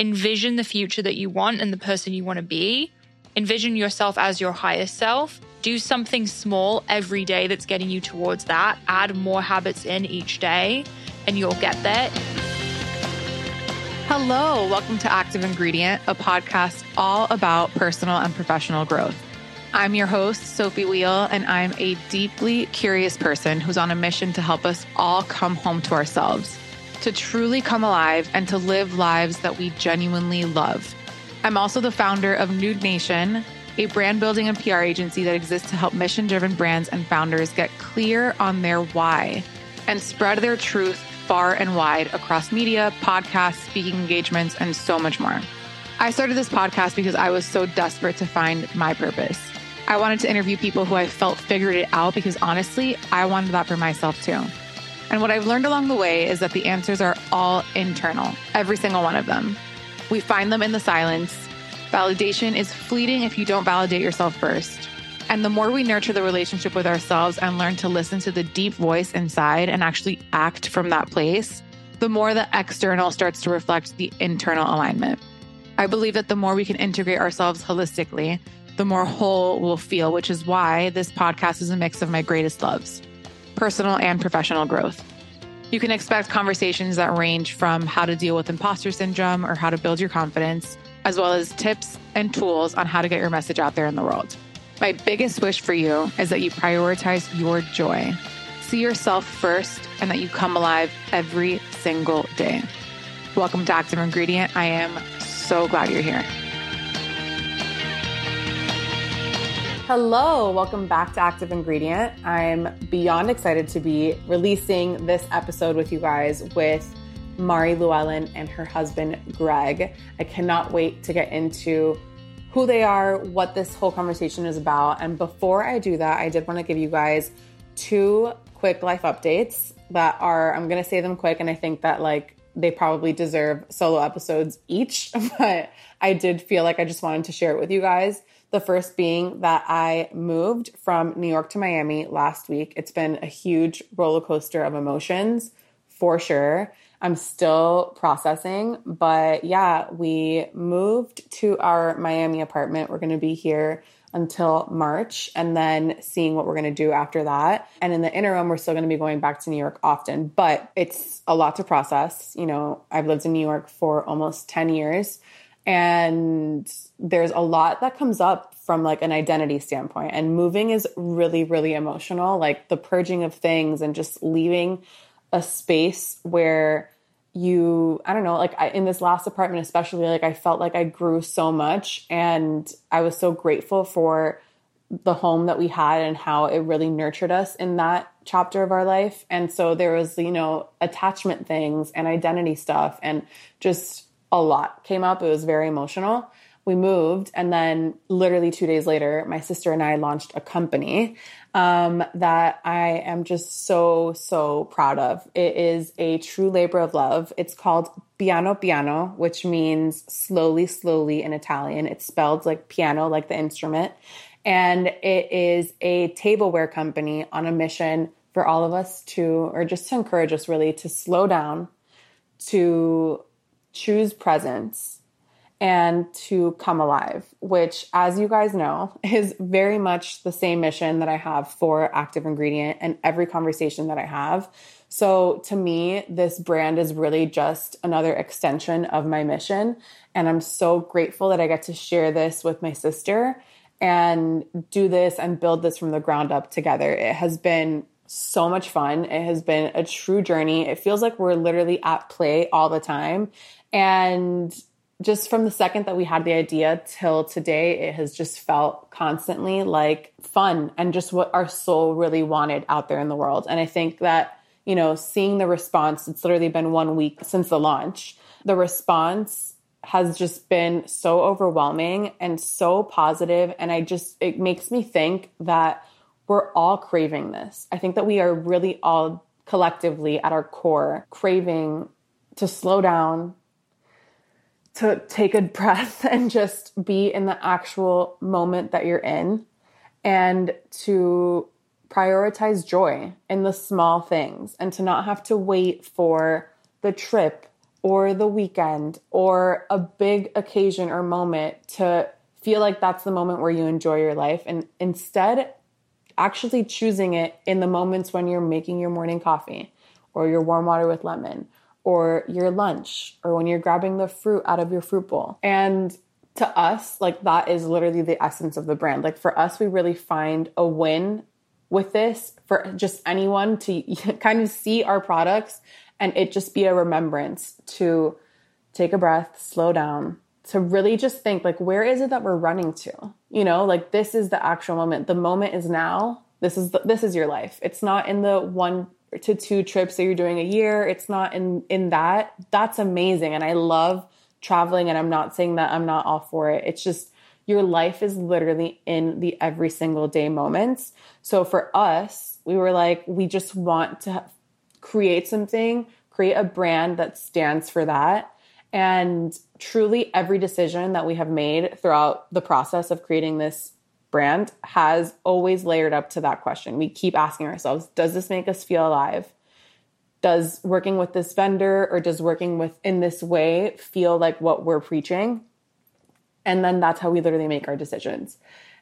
envision the future that you want and the person you want to be. Envision yourself as your highest self. Do something small every day that's getting you towards that. Add more habits in each day, and you'll get there. Hello, welcome to Active Ingredient, a podcast all about personal and professional growth. I'm your host, Sophie Wheel, and I'm a deeply curious person who's on a mission to help us all come home to ourselves, to truly come alive, and to live lives that we genuinely love. I'm also the founder of Nude Nation, a brand building and PR agency that exists to help mission driven brands and founders get clear on their why and spread their truth far and wide across media, podcasts, speaking engagements, and so much more. I started this podcast because I was so desperate to find my purpose. I wanted to interview people who I felt figured it out because honestly, I wanted that for myself too. And what I've learned along the way is that the answers are all internal, every single one of them. We find them in the silence. Validation is fleeting if you don't validate yourself first. And the more we nurture the relationship with ourselves and learn to listen to the deep voice inside and actually act from that place, the more the external starts to reflect the internal alignment. I believe that the more we can integrate ourselves holistically, the more whole we'll feel, which is why this podcast is a mix of my greatest loves personal and professional growth. You can expect conversations that range from how to deal with imposter syndrome or how to build your confidence, as well as tips and tools on how to get your message out there in the world. My biggest wish for you is that you prioritize your joy. See yourself first and that you come alive every single day. Welcome to Active Ingredient. I am so glad you're here. Hello, welcome back to Active Ingredient. I'm beyond excited to be releasing this episode with you guys with Mari Llewellyn and her husband Greg. I cannot wait to get into who they are, what this whole conversation is about. And before I do that, I did want to give you guys two quick life updates that are, I'm going to say them quick. And I think that like they probably deserve solo episodes each, but I did feel like I just wanted to share it with you guys. The first being that I moved from New York to Miami last week. It's been a huge roller coaster of emotions for sure. I'm still processing, but yeah, we moved to our Miami apartment. We're going to be here until March and then seeing what we're going to do after that. And in the interim, we're still going to be going back to New York often, but it's a lot to process. You know, I've lived in New York for almost 10 years and there's a lot that comes up from like an identity standpoint. And moving is really really emotional. Like the purging of things and just leaving a space where you i don't know like I, in this last apartment especially like i felt like i grew so much. And i was so grateful for the home that we had and how it really nurtured us in that chapter of our life. And so there was you know attachment things and identity stuff and just a lot came up. It was very emotional. We moved, and then literally two days later, my sister and I launched a company um, that I am just so, so proud of. It is a true labor of love. It's called Piano Piano, which means slowly, slowly in Italian. It's spelled like piano, like the instrument. And it is a tableware company on a mission for all of us to, or just to encourage us really to slow down, to choose presence and to come alive, which, as you guys know, is very much the same mission that I have for Active Ingredient and every conversation that I have. So, to me, this brand is really just another extension of my mission. And I'm so grateful that I get to share this with my sister and do this and build this from the ground up together. It has been so much fun. It has been a true journey. It feels like we're literally at play all the time. And just from the second that we had the idea till today, it has just felt constantly like fun and just what our soul really wanted out there in the world. And I think that, you know, seeing the response, it's literally been one week since the launch. The response has just been so overwhelming and so positive. and I just it makes me think that we're all craving this. I think that we are really all collectively at our core craving to slow down, to take a breath and just be in the actual moment that you're in and to prioritize joy in the small things and to not have to wait for the trip or the weekend or a big occasion or moment to feel like that's the moment where you enjoy your life and instead actually choosing it in the moments when you're making your morning coffee or your warm water with lemon or your lunch or when you're grabbing the fruit out of your fruit bowl. And to us, like that is literally the essence of the brand. Like for us, we really find a win with this for just anyone to kind of see our products and it just be a remembrance to take a breath, slow down, to really just think like where is it that we're running to? You know, like this is the actual moment. The moment is now. This is the, this is your life. It's not in the one to two trips that you're doing a year. It's not in in that. That's amazing and I love traveling and I'm not saying that I'm not all for it. It's just your life is literally in the every single day moments. So for us, we were like we just want to create something, create a brand that stands for that. And truly every decision that we have made throughout the process of creating this brand has always layered up to that question. We keep asking ourselves, does this make us feel alive? Does working with this vendor or does working with in this way feel like what we're preaching? And then that's how we literally make our decisions.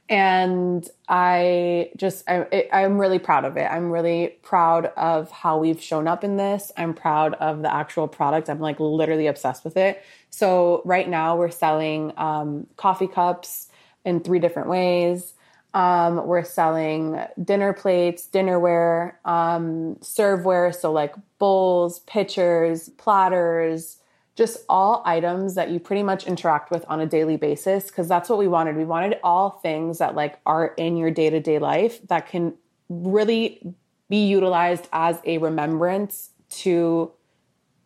And I just, I, I'm really proud of it. I'm really proud of how we've shown up in this. I'm proud of the actual product. I'm like literally obsessed with it. So right now we're selling um, coffee cups in three different ways. Um, we're selling dinner plates, dinnerware, um, serveware, so like bowls, pitchers, platters, just all items that you pretty much interact with on a daily basis because that's what we wanted. We wanted all things that like are in your day-to-day life that can really be utilized as a remembrance to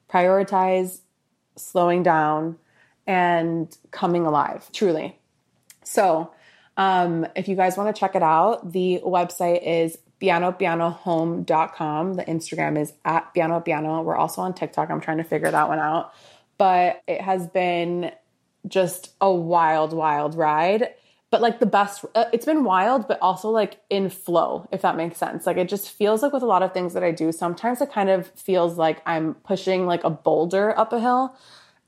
prioritize slowing down and coming alive, truly. So, um, if you guys want to check it out, the website is pianopianohome.com. The Instagram is at piano piano. We're also on TikTok. I'm trying to figure that one out. But it has been just a wild, wild ride. But like the best, uh, it's been wild, but also like in flow, if that makes sense. Like it just feels like with a lot of things that I do, sometimes it kind of feels like I'm pushing like a boulder up a hill.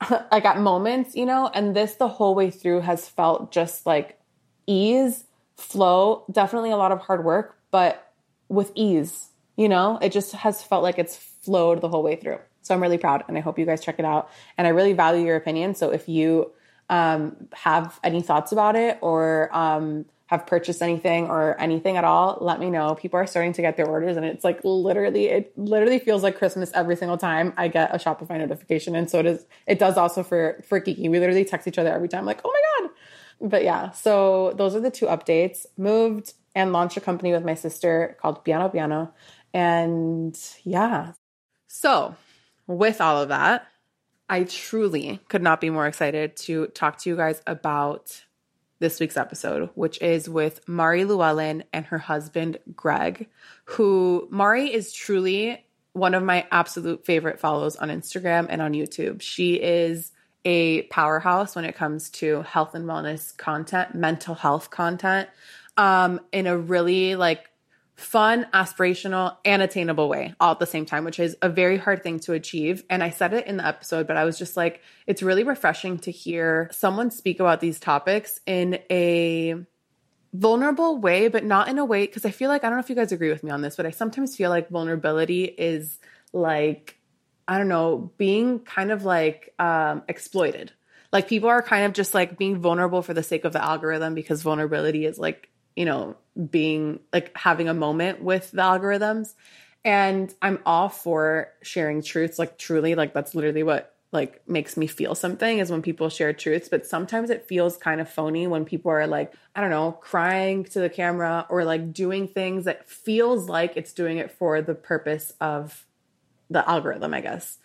like at moments, you know, and this the whole way through has felt just like ease, flow, definitely a lot of hard work, but with ease, you know, it just has felt like it's flowed the whole way through. So I'm really proud and I hope you guys check it out. And I really value your opinion. So if you um, have any thoughts about it or um, have purchased anything or anything at all, let me know. People are starting to get their orders and it's like literally it literally feels like Christmas every single time I get a Shopify notification. And so it is it does also for for Kiki. We literally text each other every time like, "Oh my god." But yeah, so those are the two updates. Moved and launched a company with my sister called Piano Piano. And yeah. So, with all of that, I truly could not be more excited to talk to you guys about this week's episode, which is with Mari Llewellyn and her husband, Greg, who Mari is truly one of my absolute favorite follows on Instagram and on YouTube. She is a powerhouse when it comes to health and wellness content, mental health content, um, in a really like fun, aspirational, and attainable way all at the same time, which is a very hard thing to achieve. And I said it in the episode, but I was just like, it's really refreshing to hear someone speak about these topics in a vulnerable way, but not in a way, because I feel like, I don't know if you guys agree with me on this, but I sometimes feel like vulnerability is like, I don't know, being kind of like um, exploited. Like people are kind of just like being vulnerable for the sake of the algorithm because vulnerability is like you know, being like having a moment with the algorithms. And I'm all for sharing truths. Like, truly, like, that's literally what like makes me feel something is when people share truths but sometimes it feels kind of phony when people are like i don't know crying to the camera or like doing things that feels like it's doing it for the purpose of the algorithm i guess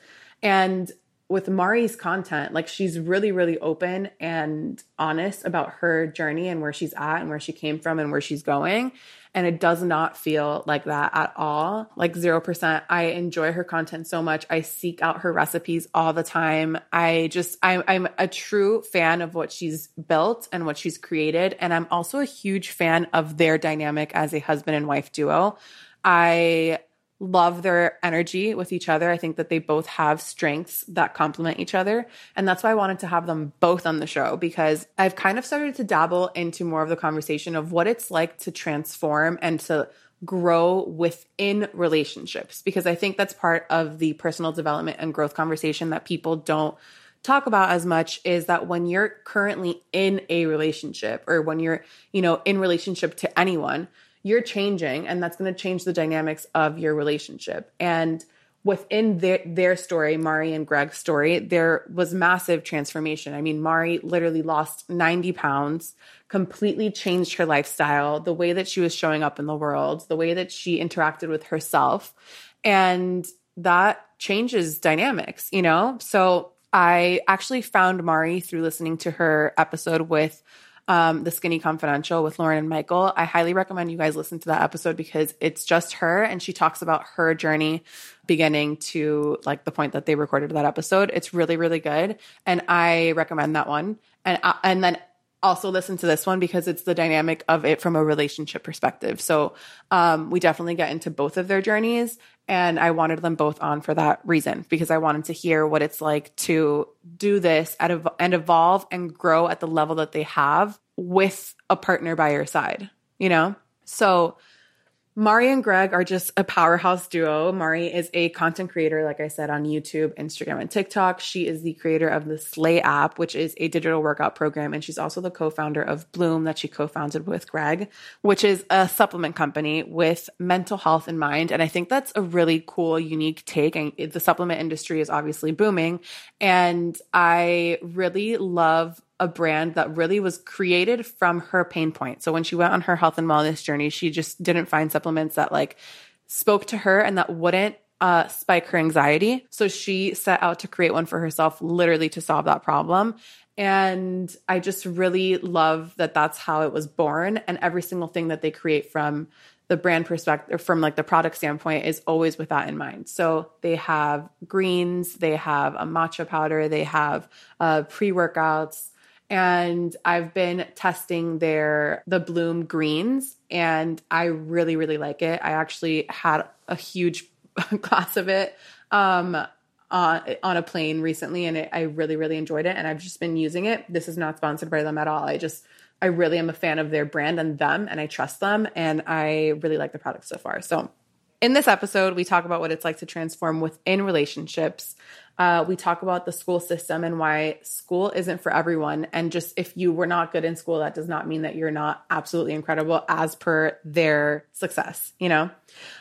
and with Mari's content, like she's really, really open and honest about her journey and where she's at and where she came from and where she's going. And it does not feel like that at all. Like 0%. I enjoy her content so much. I seek out her recipes all the time. I just, I'm, I'm a true fan of what she's built and what she's created. And I'm also a huge fan of their dynamic as a husband and wife duo. I love their energy with each other. I think that they both have strengths that complement each other. And that's why I wanted to have them both on the show because I've kind of started to dabble into more of the conversation of what it's like to transform and to grow within relationships because I think that's part of the personal development and growth conversation that people don't talk about as much is that when you're currently in a relationship or when you're, you know, in relationship to anyone, you're changing and that's going to change the dynamics of your relationship. And within their, their story, Mari and Greg's story, there was massive transformation. I mean, Mari literally lost 90 pounds, completely changed her lifestyle, the way that she was showing up in the world, the way that she interacted with herself. And that changes dynamics, you know? So I actually found Mari through listening to her episode with um, the Skinny Confidential with Lauren and Michael. I highly recommend you guys listen to that episode because it's just her and she talks about her journey beginning to like the point that they recorded that episode. It's really, really good. And I recommend that one. And, uh, and then also listen to this one because it's the dynamic of it from a relationship perspective. So um, we definitely get into both of their journeys, and I wanted them both on for that reason because I wanted to hear what it's like to do this at and evolve and grow at the level that they have with a partner by your side. You know, so Mari and Greg are just a powerhouse duo. Mari is a content creator, like I said, on YouTube, Instagram, and TikTok. She is the creator of the Slay app, which is a digital workout program. And she's also the co founder of Bloom, that she co founded with Greg, which is a supplement company with mental health in mind. And I think that's a really cool, unique take. And the supplement industry is obviously booming. And I really love a brand that really was created from her pain point. So when she went on her health and wellness journey, she just didn't find supplements that like spoke to her and that wouldn't uh, spike her anxiety. So she set out to create one for herself, literally to solve that problem. And I just really love that that's how it was born. And every single thing that they create from the brand perspective, from like the product standpoint, is always with that in mind. So they have greens, they have a matcha powder, they have uh, pre workouts and I've been testing their the Bloom greens and I really really like it. I actually had a huge glass of it um on on a plane recently and it, I really really enjoyed it and I've just been using it. This is not sponsored by them at all. I just I really am a fan of their brand and them and I trust them and I really like the product so far. So in this episode, we talk about what it's like to transform within relationships. Uh, we talk about the school system and why school isn't for everyone. And just if you were not good in school, that does not mean that you're not absolutely incredible as per their success. You know,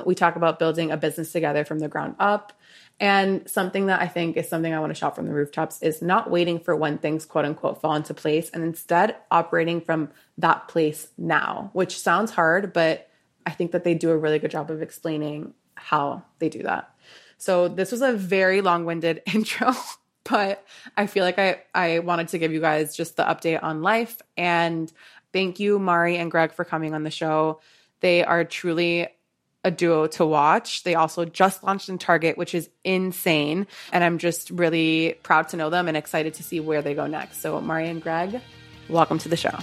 we talk about building a business together from the ground up. And something that I think is something I want to shout from the rooftops is not waiting for when things quote unquote fall into place and instead operating from that place now, which sounds hard, but I think that they do a really good job of explaining how they do that. So this was a very long-winded intro, but I feel like I I wanted to give you guys just the update on life and thank you Mari and Greg for coming on the show. They are truly a duo to watch. They also just launched in Target, which is insane. And I'm just really proud to know them and excited to see where they go next. So, Mari and Greg, welcome to the show.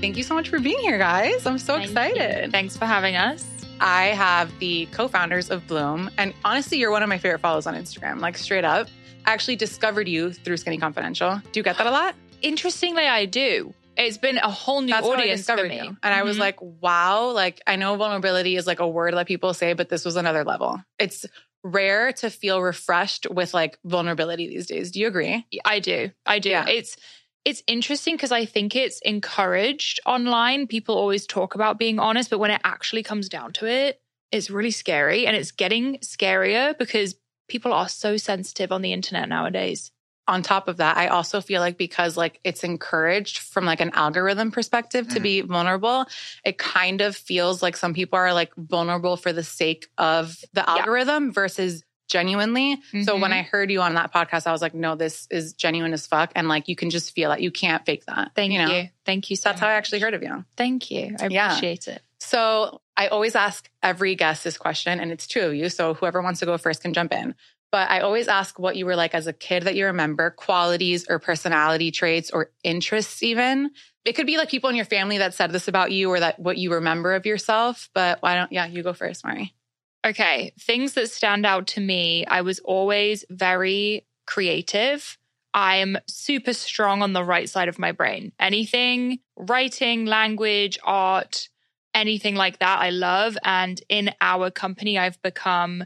Thank you so much for being here, guys. I'm so Thank excited. You. Thanks for having us. I have the co founders of Bloom. And honestly, you're one of my favorite follows on Instagram, like straight up. I actually discovered you through Skinny Confidential. Do you get that a lot? Interestingly, I do. It's been a whole new That's audience for me. You. And mm-hmm. I was mm-hmm. like, wow, like I know vulnerability is like a word that people say, but this was another level. It's rare to feel refreshed with like vulnerability these days. Do you agree? I do. I do. Yeah. It's it's interesting because I think it's encouraged online. People always talk about being honest, but when it actually comes down to it, it's really scary and it's getting scarier because people are so sensitive on the internet nowadays. On top of that, I also feel like because like it's encouraged from like an algorithm perspective mm. to be vulnerable, it kind of feels like some people are like vulnerable for the sake of the algorithm yeah. versus genuinely. Mm-hmm. So when mm-hmm. I heard you on that podcast, I was like, no, this is genuine as fuck. And like, you can just feel it. You can't fake that. Thank you. Know? Thank you. So That's much. how I actually heard of you. Thank you. I yeah. appreciate it. So I always ask every guest this question, and it's two of you. So whoever wants to go first can jump in. but I always ask what you were like as a kid that you remember, qualities or personality traits or interests, even. It could be like people in your family that said this about you or that what you remember of yourself. But why don't, yeah, you go first, Mari. Okay. Things that stand out to me, I was always very creative. I'm super strong on the right side of my brain. Anything, writing, language, art, anything like that, I love. And in our company, I've become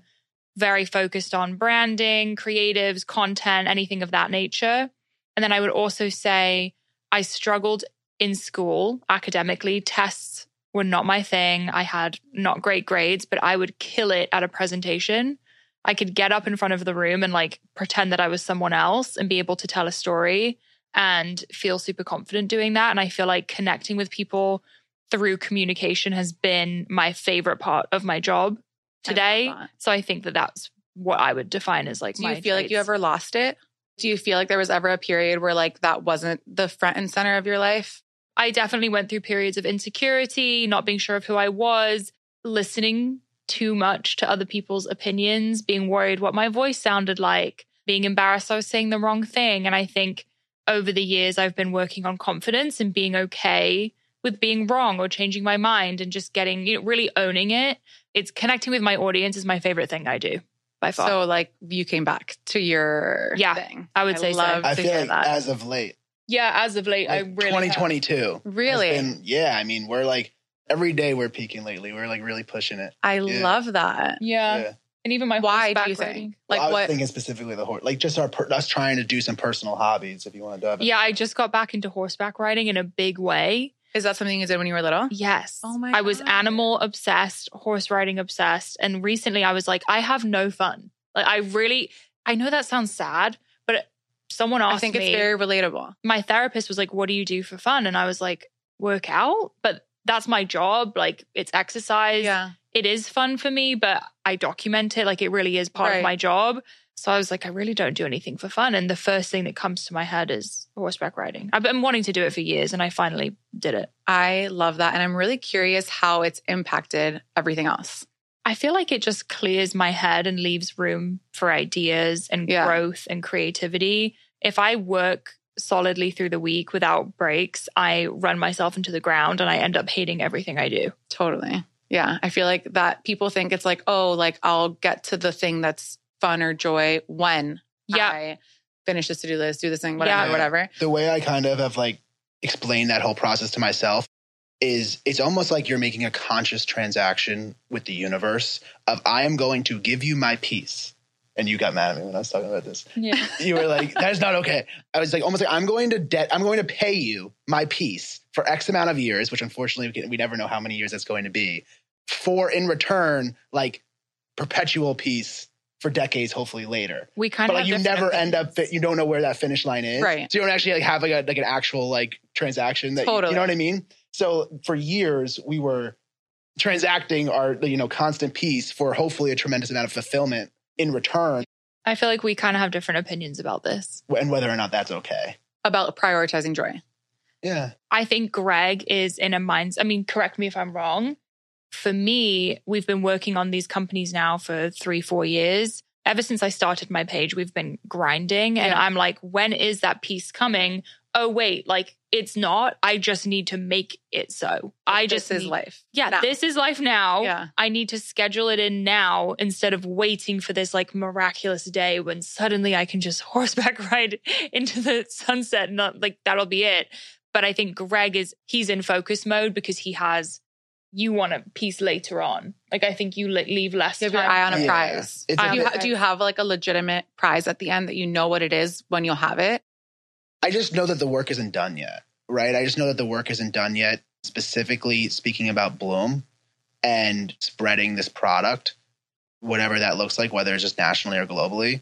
very focused on branding, creatives, content, anything of that nature. And then I would also say I struggled in school academically. Tests were not my thing. I had not great grades, but I would kill it at a presentation. I could get up in front of the room and like pretend that I was someone else and be able to tell a story and feel super confident doing that. And I feel like connecting with people through communication has been my favorite part of my job today. I so I think that that's what I would define as like. Do you feel traits. like you ever lost it? Do you feel like there was ever a period where like that wasn't the front and center of your life? I definitely went through periods of insecurity, not being sure of who I was, listening too much to other people's opinions, being worried what my voice sounded like, being embarrassed I was saying the wrong thing. And I think over the years, I've been working on confidence and being okay with being wrong or changing my mind and just getting, you know, really owning it. It's connecting with my audience is my favorite thing I do by far. So like you came back to your yeah, thing. I would I say love so. I feel like that. as of late. Yeah, as of late, like I really 2022. Have. Really? Been, yeah, I mean, we're like every day we're peaking lately. We're like really pushing it. I yeah. love that. Yeah. yeah. And even my why do you think? Riding. Like well, I was what? thinking specifically the horse, like just our per- us trying to do some personal hobbies. If you want to do it. Yeah, I just got back into horseback riding in a big way. Is that something you did when you were little? Yes. Oh my I was animal obsessed, horse riding obsessed. And recently I was like, I have no fun. Like I really I know that sounds sad, but someone asked me. I think me, it's very relatable. My therapist was like, What do you do for fun? And I was like, work out. But that's my job. Like it's exercise. Yeah. It is fun for me, but I document it. Like it really is part right. of my job. So I was like, I really don't do anything for fun. And the first thing that comes to my head is horseback riding. I've been wanting to do it for years and I finally did it. I love that. And I'm really curious how it's impacted everything else. I feel like it just clears my head and leaves room for ideas and yeah. growth and creativity. If I work solidly through the week without breaks, I run myself into the ground and I end up hating everything I do. Totally. Yeah. I feel like that people think it's like, oh, like I'll get to the thing that's fun or joy when yeah. I finish this to do list, do this thing, whatever, yeah. whatever. The way I kind of have like explained that whole process to myself is it's almost like you're making a conscious transaction with the universe of I am going to give you my peace. And you got mad at me when I was talking about this. Yeah. You were like, that is not okay. I was like, almost like, I'm going to debt, I'm going to pay you my peace for X amount of years, which unfortunately we, can, we never know how many years that's going to be, for in return, like perpetual peace for decades, hopefully later. We kind but of like you never end up you don't know where that finish line is. Right. So you don't actually like have like a like an actual like transaction that totally. you, you know what I mean? So for years we were transacting our you know constant peace for hopefully a tremendous amount of fulfillment in return. I feel like we kind of have different opinions about this. And whether or not that's okay. About prioritizing joy. Yeah. I think Greg is in a mind I mean correct me if I'm wrong for me, we've been working on these companies now for three, four years. Ever since I started my page, we've been grinding. And I'm like, when is that peace coming? Oh, wait, like it's not. I just need to make it so. I just this is need- life. Yeah, now. this is life now. Yeah. I need to schedule it in now instead of waiting for this like miraculous day when suddenly I can just horseback ride into the sunset. and Not like that'll be it. But I think Greg is he's in focus mode because he has you want a peace later on. Like I think you le- leave less You have your time. eye on a Yeah. prize. It's Do you, bit- ha- do you have like a legitimate prize at the end that you know what it is when you'll have it? I just know that the work isn't done yet, right? I just know that the work isn't done yet, specifically speaking about Bloom and spreading this product, whatever that looks like, whether it's just nationally or globally.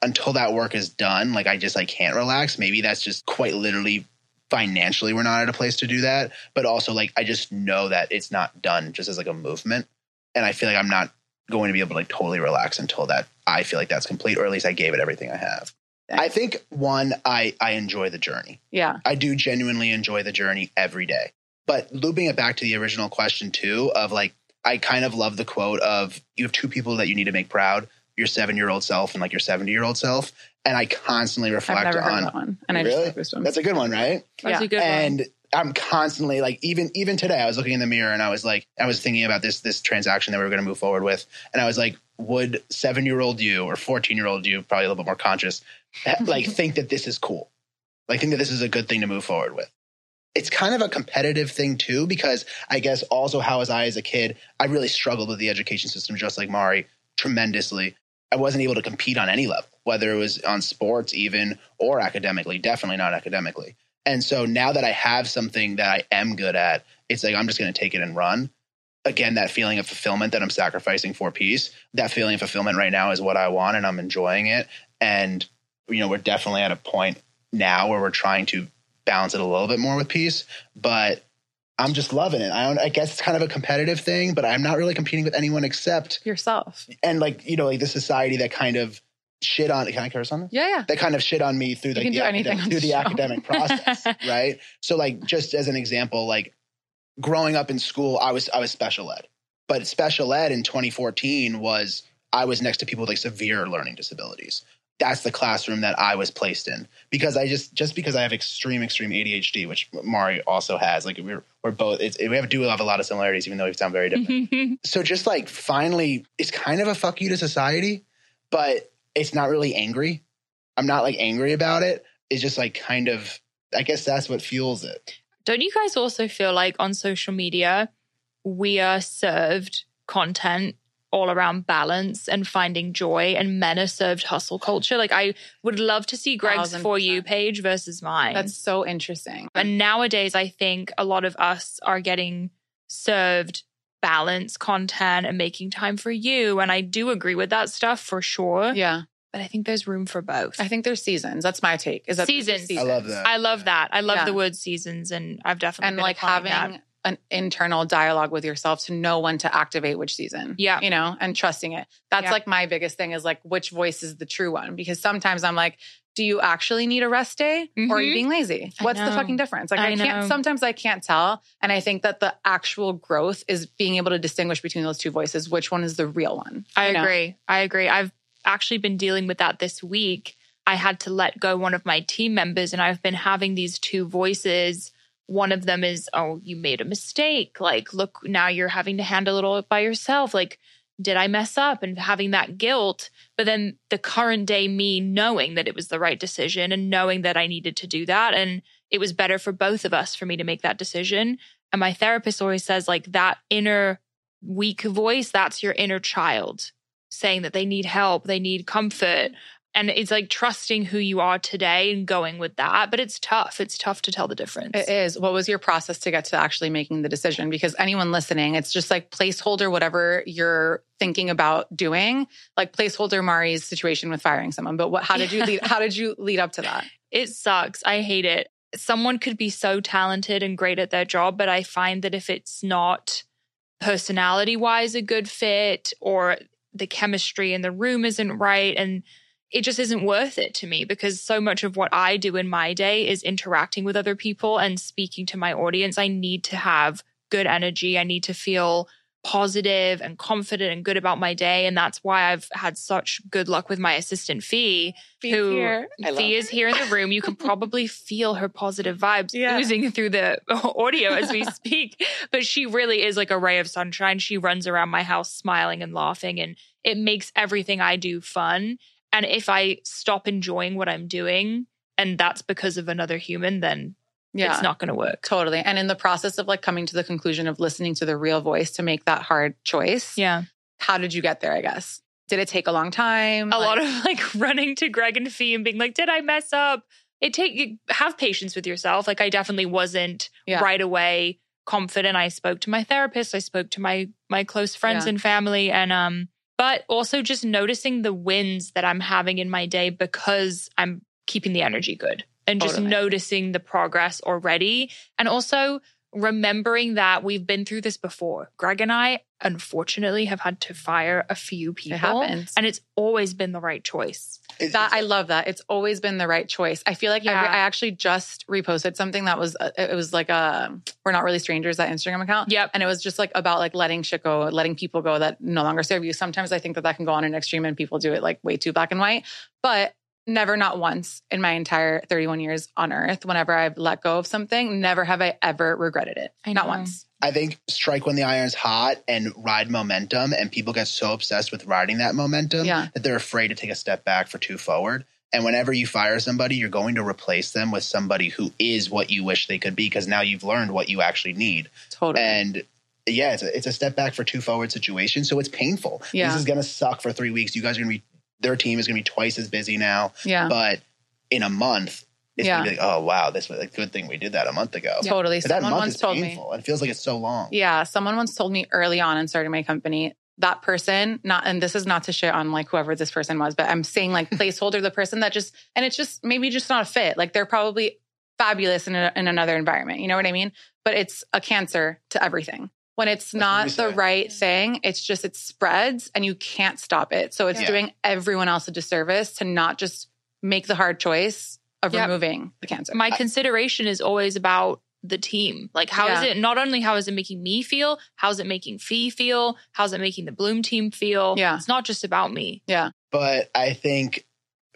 Until that work is done, like I just I can't relax. Maybe that's just quite literally financially we're not at a place to do that, but also like I just know that it's not done just as like a movement. And I feel like I'm not going to be able to like totally relax until that I feel like that's complete, or at least I gave it everything I have. I think one, I I enjoy the journey. Yeah. I do genuinely enjoy the journey every day. But looping it back to the original question too, of like I kind of love the quote of you have two people that you need to make proud, your seven year old self and like your 70 year old self. And I constantly I've reflect never heard on that one. And I really? just like that's a good one, right? That's Yeah. a good one. and I'm constantly like even even today I was looking in the mirror and I was like I was thinking about this this transaction that we were going to move forward with and I was like would 7-year-old you or 14-year-old you probably a little bit more conscious like think that this is cool like think that this is a good thing to move forward with it's kind of a competitive thing too because I guess also how was I as a kid I really struggled with the education system just like Mari tremendously I wasn't able to compete on any level whether it was on sports even or academically definitely not academically and so now that I have something that I am good at, it's like I'm just going to take it and run. Again, that feeling of fulfillment that I'm sacrificing for peace, that feeling of fulfillment right now is what I want and I'm enjoying it. And, you know, we're definitely at a point now where we're trying to balance it a little bit more with peace, but I'm just loving it. I don't, I guess it's kind of a competitive thing, but I'm not really competing with anyone except, yourself. and like, you know, like the society that kind of shit on, can I curse on this? Yeah, yeah. that kind of shit on me through like the, academic, through the the academic process, right? So like just as an example, like growing up in school, I was I was special ed, but special ed in 2014 was I was next to people with like severe learning disabilities. That's the classroom that I was placed in. Because I just just because I have extreme extreme ADHD, which Mari also has. Like we're we're both it's, we have do have a lot of similarities, even though we sound very different. So just like finally it's kind of a fuck you to society but it's not really angry. I'm not like angry about it. It's just like kind of i guess that's what fuels it. Don't you guys also feel like on social media, we are served content all around balance and finding joy, and men are served hustle culture? Like, I would love to see Greg's Thousand For You page versus mine. That's so interesting. and nowadays, I think a lot of us are getting served balance content and making time for you. And I do agree with that stuff for sure. Yeah. But I think there's room for both. I think there's seasons. That's my take. Is that there's Seasons. I love that. I love that. I love Yeah. the word seasons, and I've definitely and been like having that. An internal dialogue with yourself to know when to activate which season. Yeah. You know, and trusting it. That's Yeah. like my biggest thing is like which voice is the true one? Because sometimes I'm like, do you actually need a rest day or are you Mhm. being lazy? What's the fucking difference? Like I, I can't know. sometimes I can't tell. And I think that the actual growth is being able to distinguish between those two voices, which one is the real one. I know? agree. I agree. I've actually been dealing with that this week. I had to let go one of my team members, and I've been having these two voices. One of them is, Oh, you made a mistake. Like, look, now you're having to handle it all by yourself. Like, did I mess up and having that guilt? But then the current day me knowing that it was the right decision and knowing that I needed to do that. And it was better for both of us for me to make that decision. And my therapist always says, like, that inner weak voice, that's your inner child saying that they need help, they need comfort. And it's like trusting who you are today and going with that. But it's tough. It's tough to tell the difference. It is. What was your process to get to actually making the decision? Because anyone listening, it's just like placeholder whatever you're thinking about doing, like placeholder Mari's situation with firing someone. But what how did you lead how did you lead up to that? It sucks. I hate it. Someone could be so talented and great at their job, but I find that if it's not personality wise a good fit or the chemistry in the room isn't right and it just isn't worth it to me because so much of what I do in my day is interacting with other people and speaking to my audience. I need to have good energy. I need to feel positive and confident and good about my day. And that's why I've had such good luck with my assistant Fee, who here. Fee is here in the room. You can probably feel her positive vibes Yeah. oozing through the audio as we speak. But she really is like a ray of sunshine. She runs around my house smiling and laughing, and it makes everything I do fun. And if I stop enjoying what I'm doing, and that's because of another human, then Yeah. it's not going to work. Totally. And in the process of like coming to the conclusion of listening to the real voice to make that hard choice, Yeah. how did you get there, I guess? Did it take a long time? a lot of like running to Greg and Fee and being like, "Did I mess up?" It take you have patience with yourself. Like I definitely wasn't Yeah. right away confident. I spoke to my therapist. I spoke to my my close friends Yeah. and family, and um, but also just noticing the wins that I'm having in my day because I'm keeping the energy good and just Totally. noticing the progress already, and also remembering that we've been through this before. Greg and I, unfortunately, have had to fire a few people. happens. And it's always been the right choice. It- That I love that. It's always been the right choice. I feel like I, Yeah. I actually just reposted something that was uh, it was like a we're not really strangers that Instagram account. Yep. And it was just like about like letting shit go, letting people go that no longer serve you. Sometimes I think that that can go on an extreme and people do it like way too black and white. But never, not once in my entire 31 years on earth, whenever I've let go of something, never have I ever regretted it. I Not once. I think strike when the iron's hot and ride momentum, and people get so obsessed with riding that momentum Yeah. that they're afraid to take a step back for two forward. And whenever you fire somebody, you're going to replace them with somebody who is what you wish they could be because now you've learned what you actually need. Totally. And yeah, it's a, it's a step back for two forward situation. So it's painful. Yeah. This is going to suck for three weeks. You guys are going to be, their team is going to be twice as busy now. yeah. But in a month, it's Yeah. going to be like, oh, wow, this was a good thing we did that a month ago. Totally. But that Someone month once is told me. painful. and It feels like it's so long. Yeah, someone once told me early on in starting my company that person not and this is not to shit on like whoever this person was but i'm saying like placeholder the person that just and it's just maybe just not a fit like they're probably fabulous in, a, in another environment you know what i mean but it's a cancer to everything when it's what not the right thing it's just it spreads and you can't stop it so it's Yeah. doing everyone else a disservice to not just make the hard choice of Yep. removing the cancer My consideration is always about the team. Like, how is Yeah. it not only how is it making me feel, how's it making Fee feel, how's it making the Bloom team feel? Yeah. It's not just about me. yeah but I think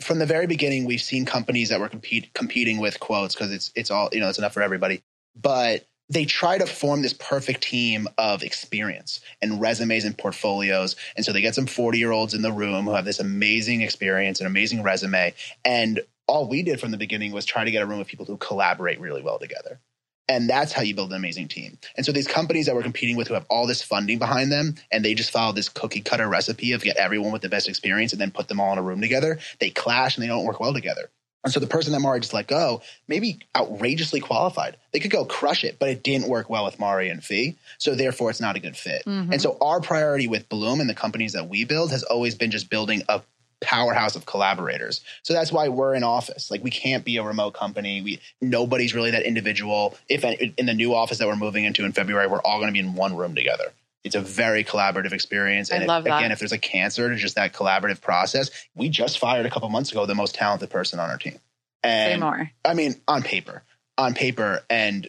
from the very beginning we've seen companies that were compete, competing with quotes because it's it's all you know it's enough for everybody but they try to form this perfect team of experience and resumes and portfolios and so they get some 40 year olds in the room who have this amazing experience and amazing resume and all we did from the beginning was try to get a room of people who collaborate really well together and that's how you build an amazing team. And so these companies that we're competing with who have all this funding behind them and they just follow this cookie cutter recipe of get everyone with the best experience and then put them all in a room together, they clash and they don't work well together. And so the person that Mari just let go, maybe outrageously qualified. They could go crush it, but it didn't work well with Mari and Fee. So therefore it's not a good fit. Mm-hmm. And so our priority with Bloom and the companies that we build has always been just building a powerhouse of collaborators. So that's why we're in office. Like we can't be a remote company. We nobody's really that individual. If in the new office that we're moving into in February, we're all going to be in one room together. It's a very collaborative experience. I And if- love that. again, if there's a cancer to just that collaborative process, we just fired a couple months ago the most talented person on our team. say more I mean, on paper, on paper, and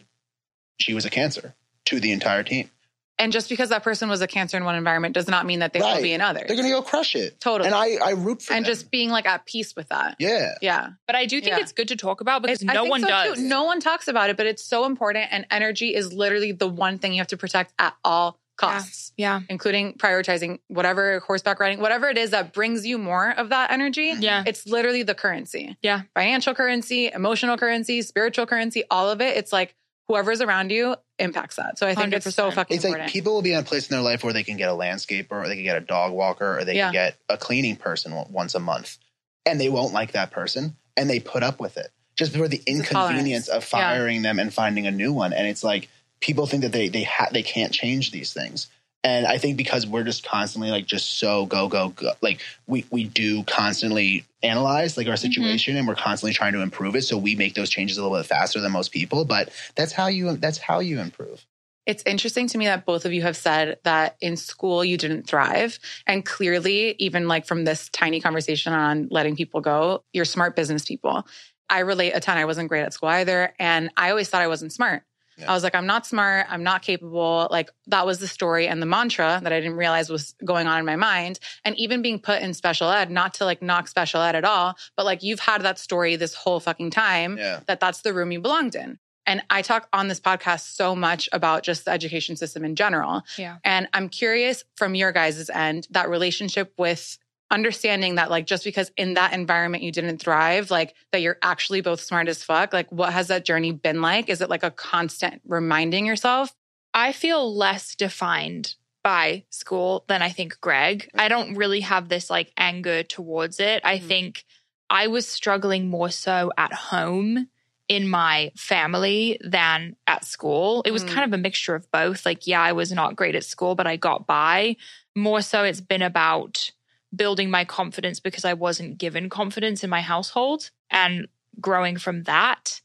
she was a cancer to the entire team. And just because that person was a cancer in one environment does not mean that they will be in others. They're going to go crush it. Totally. And I, I root for and them. just being like at peace with that. yeah. Yeah. But I do think Yeah. it's good to talk about because It's- I no think one so, does. too. No one talks about it, but it's so important. And energy is literally the one thing you have to protect at all costs, Yeah. including prioritizing whatever horseback riding, whatever it is that brings you more of that energy. Yeah. It's literally the currency. Yeah. Financial currency, emotional currency, spiritual currency, all of it. It's like whoever's around you impacts that. So I think it's so fucking It's important. like people will be in a place in their life where they can get a landscaper or they can get a dog walker or they Yeah. can get a cleaning person once a month. And they won't like that person and they put up with it just for the a tolerance. inconvenience of Yeah. firing them and finding a new one. And it's like people think that they they ha- they can't change these things. And I think because we're just constantly like just so go go go like we we do constantly analyze like our Mm-hmm. situation and we're constantly trying to improve it so we make those changes a little bit faster than most people but that's how you that's how you improve. It's interesting to me that both of you have said that in school you didn't thrive. And clearly, even like from this tiny conversation on letting people go, you're smart business people. I relate a ton. I wasn't great at school either. And I always thought I wasn't smart. Yeah. I was like, I'm not smart. I'm not capable. Like, that was the story and the mantra that I didn't realize was going on in my mind. And even being put in special ed, not to like knock special ed at all, but like you've had that story this whole fucking time Yeah. that that's the room you belonged in. And I talk on this podcast so much about just the education system in general. Yeah. And I'm curious from your guys' end, that relationship with understanding that, like, just because in that environment you didn't thrive, like, that you're actually both smart as fuck. Like, what has that journey been like? Is it like a constant reminding yourself? I feel less defined by school than I think Greg. I don't really have this like anger towards it. I Mhm. think I was struggling more so at home in my family than at school. It was Mm. kind of a mixture of both. Like, yeah, I was not great at school, but I got by. More so, it's been about building my confidence because I wasn't given confidence in my household and growing from that.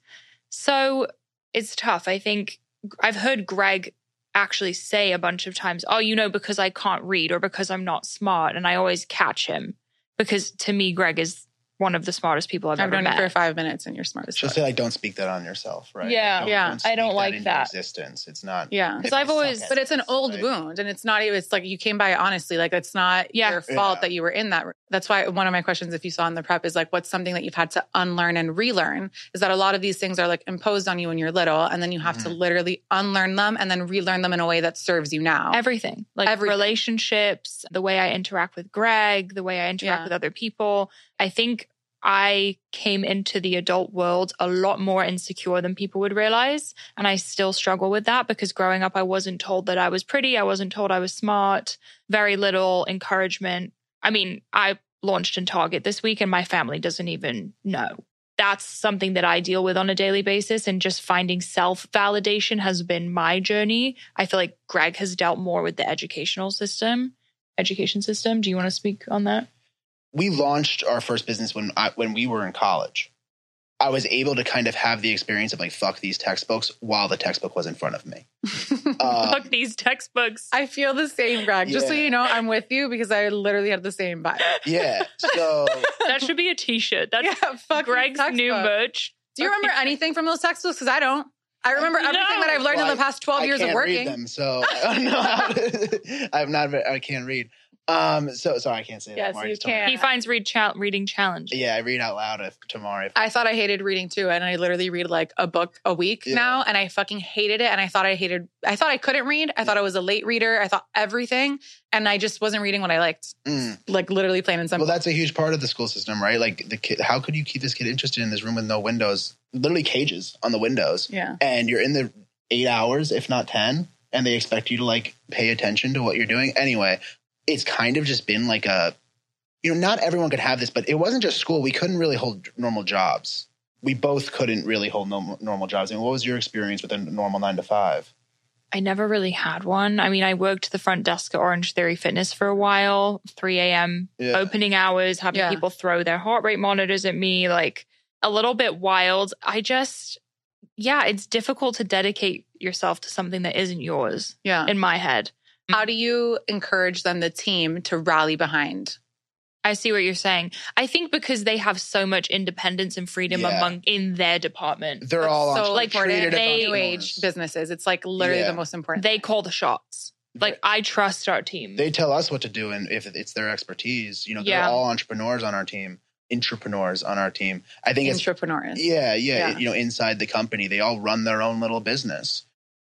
So it's tough. I think I've heard Greg actually say a bunch of times, "Oh, you know, because I can't read or because I'm not smart," and I always catch him because to me, Greg is one of the smartest people I've, I've ever known met. you for five minutes and you're smartest. as She'll say like, "Don't speak that on yourself," right? Yeah. Don't- Yeah. I don't speak like into that. Existence. It's not. Yeah. Because I've always- But it's an old Right. wound and it's not even, it's like you came by it honestly. Like it's not Yeah. your fault Yeah. that you were in that. That's why one of my questions, if you saw in the prep, is like, what's something that you've had to unlearn and relearn? Is that a lot of these things are like imposed on you when you're little and then you have to Mhm. literally unlearn them and then relearn them in a way that serves you now. Everything, like Everything. relationships, the way I interact with Greg, the way I interact Yeah. with other people. I think I came into the adult world a lot more insecure than people would realize. And I still struggle with that because growing up, I wasn't told that I was pretty. I wasn't told I was smart, very little encouragement. I mean, I launched in Target this week and my family doesn't even know. That's something that I deal with on a daily basis. And just finding self validation has been my journey. I feel like Greg has dealt more with the educational system, education system. Do you want to speak on that? We launched our first business when I, when we were in college. I was able to kind of have the experience of like fuck these textbooks while the textbook was in front of me. Uh, Fuck these textbooks. I feel the same, Greg. Just so you know, I'm with you because I literally had the same vibe. yeah. So that should be a t-shirt. That's yeah, fuck Greg's new merch. Do you remember anything from those textbooks? Because I don't. I remember No. everything that I've learned Well, in the past 12 I years of can't working. read them, so I don't know how to, I'm not. I can't read. Um. So sorry, I can't say Yes, that. Mark you just told me. can. He finds read chal- reading challenging. Yeah, I read out loud if, tomorrow. If, I thought I hated reading too, and I literally read like a book a week Yeah. now, and I fucking hated it. And I thought I hated. I thought I couldn't read. I thought I was a late reader. I thought everything, and I just wasn't reading what I liked. Mm. Like literally plain and simple. Well, that's a huge part of the school system, right? Like the kid. How could you keep this kid interested in this room with no windows? Literally cages on the windows, yeah, and you're in the eight hours, if not ten, and they expect you to like pay attention to what you're doing. Anyway, it's kind of just been like a, you know, not everyone could have this, but it wasn't just school. We couldn't really hold normal jobs. We both couldn't really hold normal, normal jobs. I mean, what was your experience with a normal nine to five? I never really had one. I mean, I worked the front desk at Orange Theory Fitness for a while, 3 a.m. Yeah. opening hours, having Yeah. people throw their heart rate monitors at me, like a little bit wild. I just, yeah, it's difficult to dedicate yourself to something that isn't yours yeah. in my head. How do you encourage then the team to rally behind? I see what you're saying. I think because they have so much independence and freedom Yeah. among in their department, They're all so like, important treated they- new age businesses. It's like literally Yeah. the most important. they call the shots. Like I trust our team. they tell us what to do and if it's their expertise you know they're Yeah. all entrepreneurs on our team entrepreneurs on our team i think it's entrepreneurs. yeah, yeah Yeah. you know inside the company they all run their own little business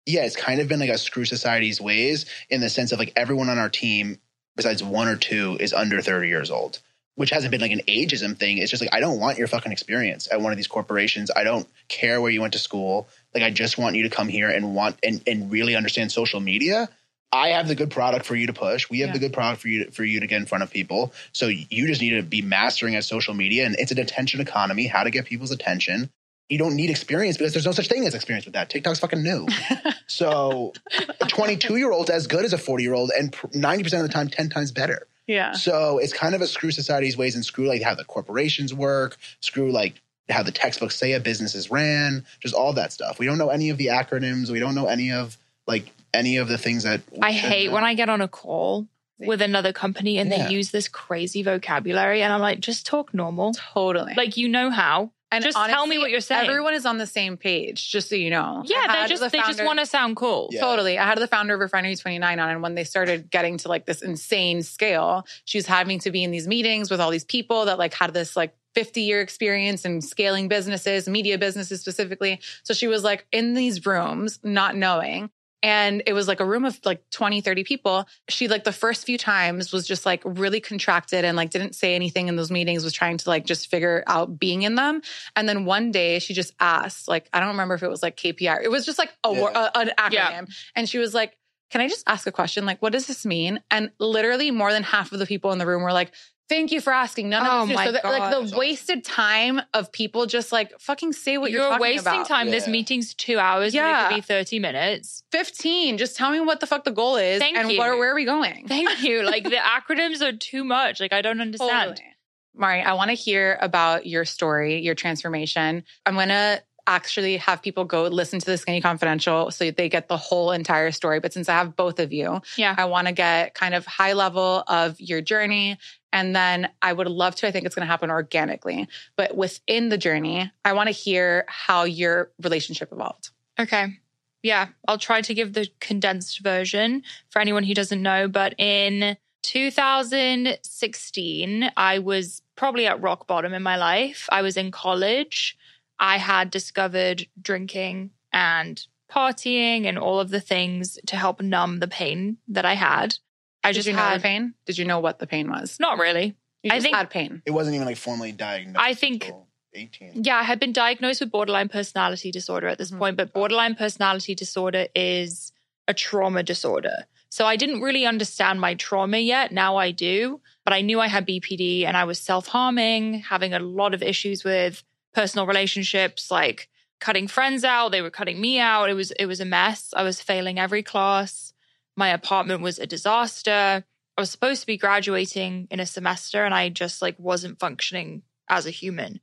yeah it's kind of been like a screw society's ways in the sense of like everyone on our team besides one or two is under 30 years old which hasn't been like an ageism thing it's just like i don't want your fucking experience at one of these corporations i don't care where you went to school like i just want you to come here and want and, and really understand social media I have the good product for you to push. We have Yeah. the good product for you to, for you to get in front of people. So you just need to be mastering at social media, and it's an attention economy. How to get people's attention. You don't need experience because there's no such thing as experience with that. TikTok's fucking new. so a 22 year old's as good as a 40 year old, and 90 percent of the time, 10 times better. Yeah. So it's kind of a screw society's ways and screw like how the corporations work, screw like how the textbooks say a business is ran, just all that stuff. We don't know any of the acronyms. We don't know any of like any of the things that we I hate know. when I get on a call with another company and Yeah. they use this crazy vocabulary and I'm like, just talk normal. Totally. Like you know how. And just tell me what you're saying. Everyone is on the same page, just so you know. Yeah, they just the they just want to sound cool. Yeah. Totally. I had the founder of Refinery 29 on, and when they started getting to like this insane scale, she was having to be in these meetings with all these people that like had this like 50 year experience in scaling businesses, media businesses specifically. So she was like in these rooms, not knowing. And it was like a room of like 20, 30 people. She like the first few times was just like really contracted and like didn't say anything in those meetings, was trying to like just figure out being in them. And then one day she just asked, like, I don't remember if it was like KPI. It was just like a, Yeah. a- an acronym. Yeah. And she was like, Can I just ask a question? Like, what does this mean? And literally more than half of the people in the room were like, Thank you for asking. None Oh of us my knew. So that, like the wasted time of people just like fucking say what you're, You're talking wasting about. time. This meeting's two hours. Yeah. Yeah. It could be 30 minutes. 15. Just tell me what the fuck the goal is Thank and you. What, where are we going? Thank you. Like the acronyms are too much. Like I don't understand. Totally. Mari, I want to hear about your story, your transformation. I'm going to actually have people go listen to the Skinny Confidential so they get the whole entire story. But since I have both of you, Yeah. I want to get kind of high level of your journey. And then I would love to, I think it's going to happen organically. But within the journey, I want to hear how your relationship evolved. Okay. Yeah, I'll try to give the condensed version for anyone who doesn't know. But in 2016, I was probably at rock bottom in my life. I was in college. I had discovered drinking and partying and all of the things to help numb the pain that I had. I Did just you know had the pain? Did you know what the pain was? not really. You I just think- had pain. It wasn't even like formally diagnosed. I think- until 18. Yeah, I had been diagnosed with borderline personality disorder at this Mhm. point, but borderline personality disorder is a trauma disorder. So I didn't really understand my trauma yet. Now I do, but I knew I had BPD and I was self harming, having a lot of issues with personal relationships, like cutting friends out. They were cutting me out. It was it was a mess. I was failing every class. My apartment was a disaster. I was supposed to be graduating in a semester and I just like wasn't functioning as a human.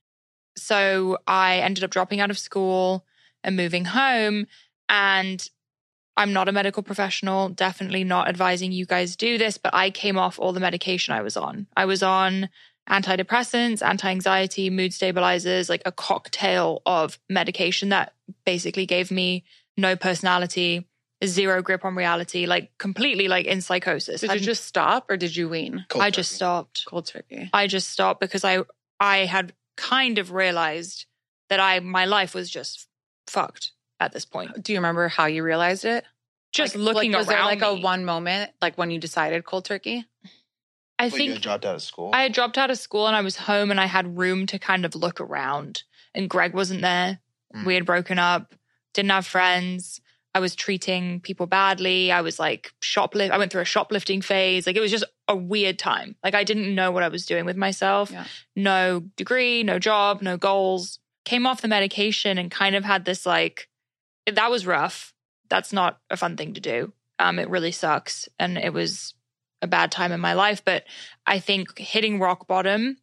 So I ended up dropping out of school and moving home. And I'm not a medical professional, definitely not advising you guys do this, but I came off all the medication I was on. I was on antidepressants, anti anxiety, mood stabilizers, like a cocktail of medication that basically gave me no personality, zero grip on reality, like completely like in psychosis. Did you Hadn't- just stop or did you wean? Cold I just stopped. Cold turkey. I just stopped because I I had kind of realized that I my life was just fucked at this point. Do you remember how you realized it? Just Like- looking like, was around there like me. a one moment, like when you decided cold turkey? I Wait, you think had dropped out of school. I had dropped out of school and I was home and I had room to kind of look around. And Greg wasn't there. Mm. We had broken up, didn't have friends. I was treating people badly. I was like shoplift. I went through a shoplifting phase. Like it was just a weird time. Like I didn't know what I was doing with myself. Yeah. No degree, no job, no goals. Came off the medication and kind of had this like that was rough. That's not a fun thing to do. Um, it really sucks, and it was a bad time in my life. But I think hitting rock bottom.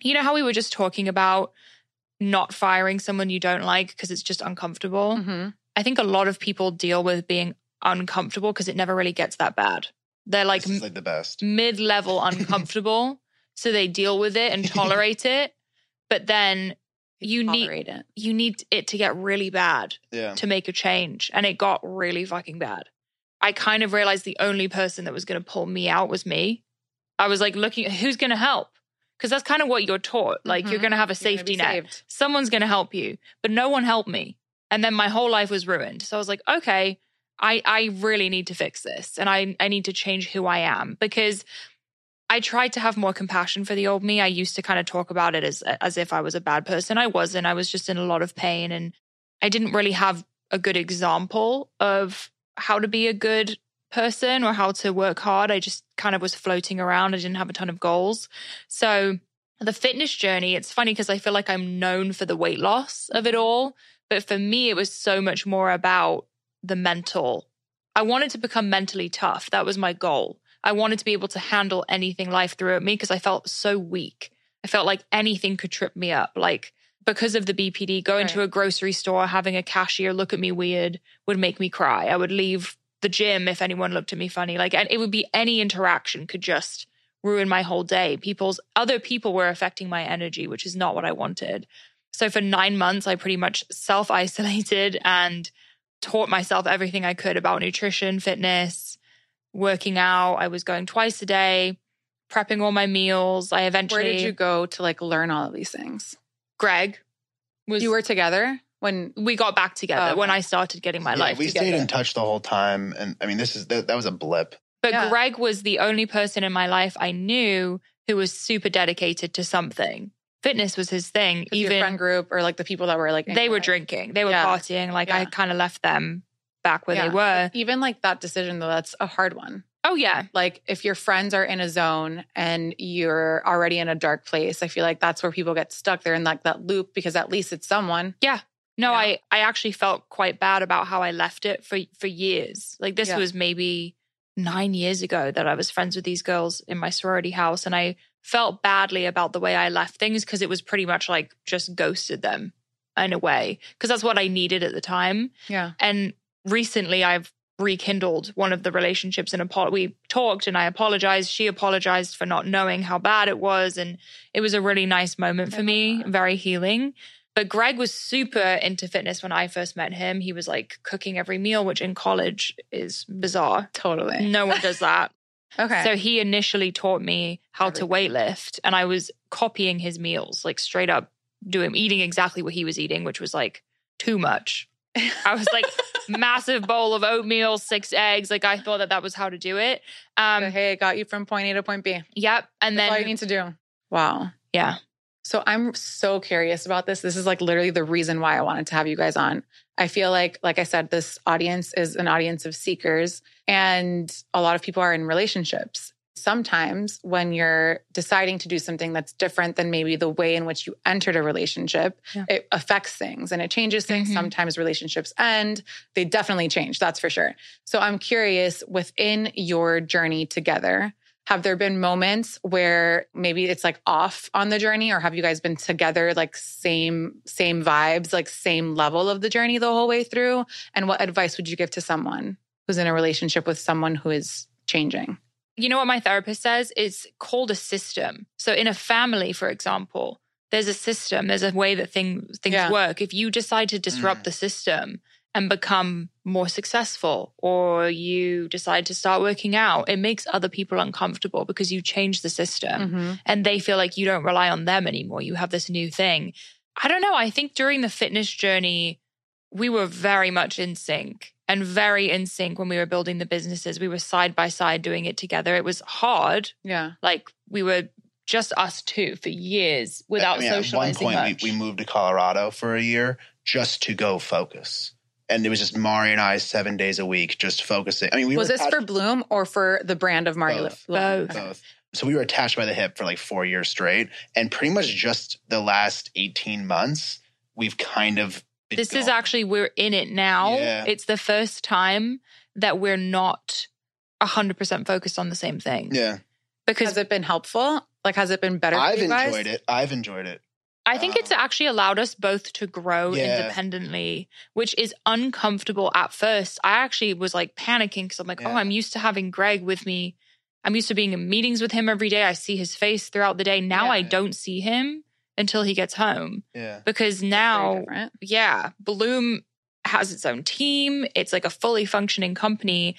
You know how we were just talking about not firing someone you don't like because it's just uncomfortable. Mm-hmm. I think a lot of people deal with being uncomfortable because it never really gets that bad. They're like, like the best. mid level uncomfortable. so they deal with it and tolerate it. But then you need it. you need it to get really bad Yeah. to make a change. And it got really fucking bad. I kind of realized the only person that was going to pull me out was me. I was like looking who's going to help. Because that's kind of what you're taught. Like you're Mhm. going to have a safety net saved. someone's going to help you but no one helped me and then my whole life was ruined. So i was like okay i i really need to fix this and i i need to change who i am because i tried to have more compassion for the old me. I used to kind of talk about it as as if i was a bad person. I wasn't. I was just in a lot of pain and i didn't really have a good example of how to be a good person or how to work hard. I just kind of was floating around. I didn't have a ton of goals. So the fitness journey, it's funny because I feel like I'm known for the weight loss of it all. But for me, it was so much more about the mental. I wanted to become mentally tough. That was my goal. I wanted to be able to handle anything life threw at me because I felt so weak. I felt like anything could trip me up. Like because of the BPD, going to a grocery store, having a cashier look at me weird would make me cry. I would leave the gym if anyone looked at me funny. Like, and it would be any interaction could just ruin my whole day. People's other people were affecting my energy, which is not what I wanted. So for nine months, I pretty much self isolated and taught myself everything I could about nutrition, fitness, working out. I was going twice a day, prepping all my meals. I eventually, Where did you go to like learn all of these things? Greg was, You were together when we got back together Oh, when. I started getting my Yeah, life we together. stayed in touch the whole time, and I mean, this is that, that was a blip. But Yeah. Greg was the only person in my life I knew who was super dedicated to something. Fitness was his thing. with your Even friend group or like the people that were like they were drinking, they were Yeah. partying. Like I kind of left them back where Yeah. they were. Even like that decision though, that's a hard one. Oh yeah, Like if your friends are in a zone and you're already in a dark place, I feel like that's where people get stuck. They're in like that loop because at least it's someone. Yeah. No, Yeah. I I actually felt quite bad about how I left it for for years. Like this Yeah. was maybe nine years ago that I was friends with these girls in my sorority house, and I felt badly about the way I left things because it was pretty much like just ghosted them. in a way because that's what I needed at the time. Yeah. And recently I've rekindled one of the relationships and apo- we talked and I apologized. She apologized for not knowing how bad it was. And it was a really nice moment for me, very healing. But Greg was super into fitness when I first met him. He was like cooking every meal, which in college is bizarre. Totally. No one does that. Okay. So he initially taught me how to weightlift and I was copying his meals, like straight up doing eating exactly what he was eating, which was like too much. I was like massive bowl of oatmeal, six eggs. Like I thought that that was how to do it. Um, So, hey, it got you from point A to point B. Yep. And That's all you need to do. Wow. yeah, So I'm so curious about this. This is like literally the reason why I wanted to have you guys on. I feel like, like I said, this audience is an audience of seekers, and a lot of people are in relationships. Sometimes when you're deciding to do something that's different than maybe the way in which you entered a relationship, Yeah. it affects things and it changes things. Mhm. Sometimes relationships end, they definitely change, that's for sure. So I'm curious within your journey together, have there been moments where maybe it's like off on the journey or have you guys been together like same same vibes, like same level of the journey the whole way through? And what advice would you give to someone who's in a relationship with someone who is changing? you know what my therapist says? It's called a system. So in a family, for example, there's a system, there's a way that thing, things Yeah. work. If you decide to disrupt Mm. the system and become more successful, or you decide to start working out, it makes other people uncomfortable because you change the system Mm-hmm. and they feel like you don't rely on them anymore. You have this new thing. I don't know. I think during the fitness journey, we were very much in sync and very in sync when we were building the businesses. We were side by side doing it together. It was hard. Yeah. Like we were just us two for years without I mean, At one point, much. we, we moved to Colorado for a year just to go focus. And it was just Mari and I seven days a week just focusing. I mean, we was were this attached- for Bloom or for the brand of Mario? Both. Both. both. So we were attached by the hip for like four years straight. And pretty much just the last 18 months, we've kind of. been this is actually we're in it now. Yeah. It's the first time that we're not 100% focused on the same thing. Yeah. Because Has it been helpful? Like, has it been better? I've you guys? enjoyed it. I've enjoyed it. I think it's actually allowed us both to grow Yeah. independently, which is uncomfortable at first. I actually was like panicking because I'm like, oh, I'm used to having Greg with me. I'm used to being in meetings with him every day. I see his face throughout the day. Now Yeah. I don't see him until he gets home Yeah. because now, yeah, Bloom has its own team. It's like a fully functioning company.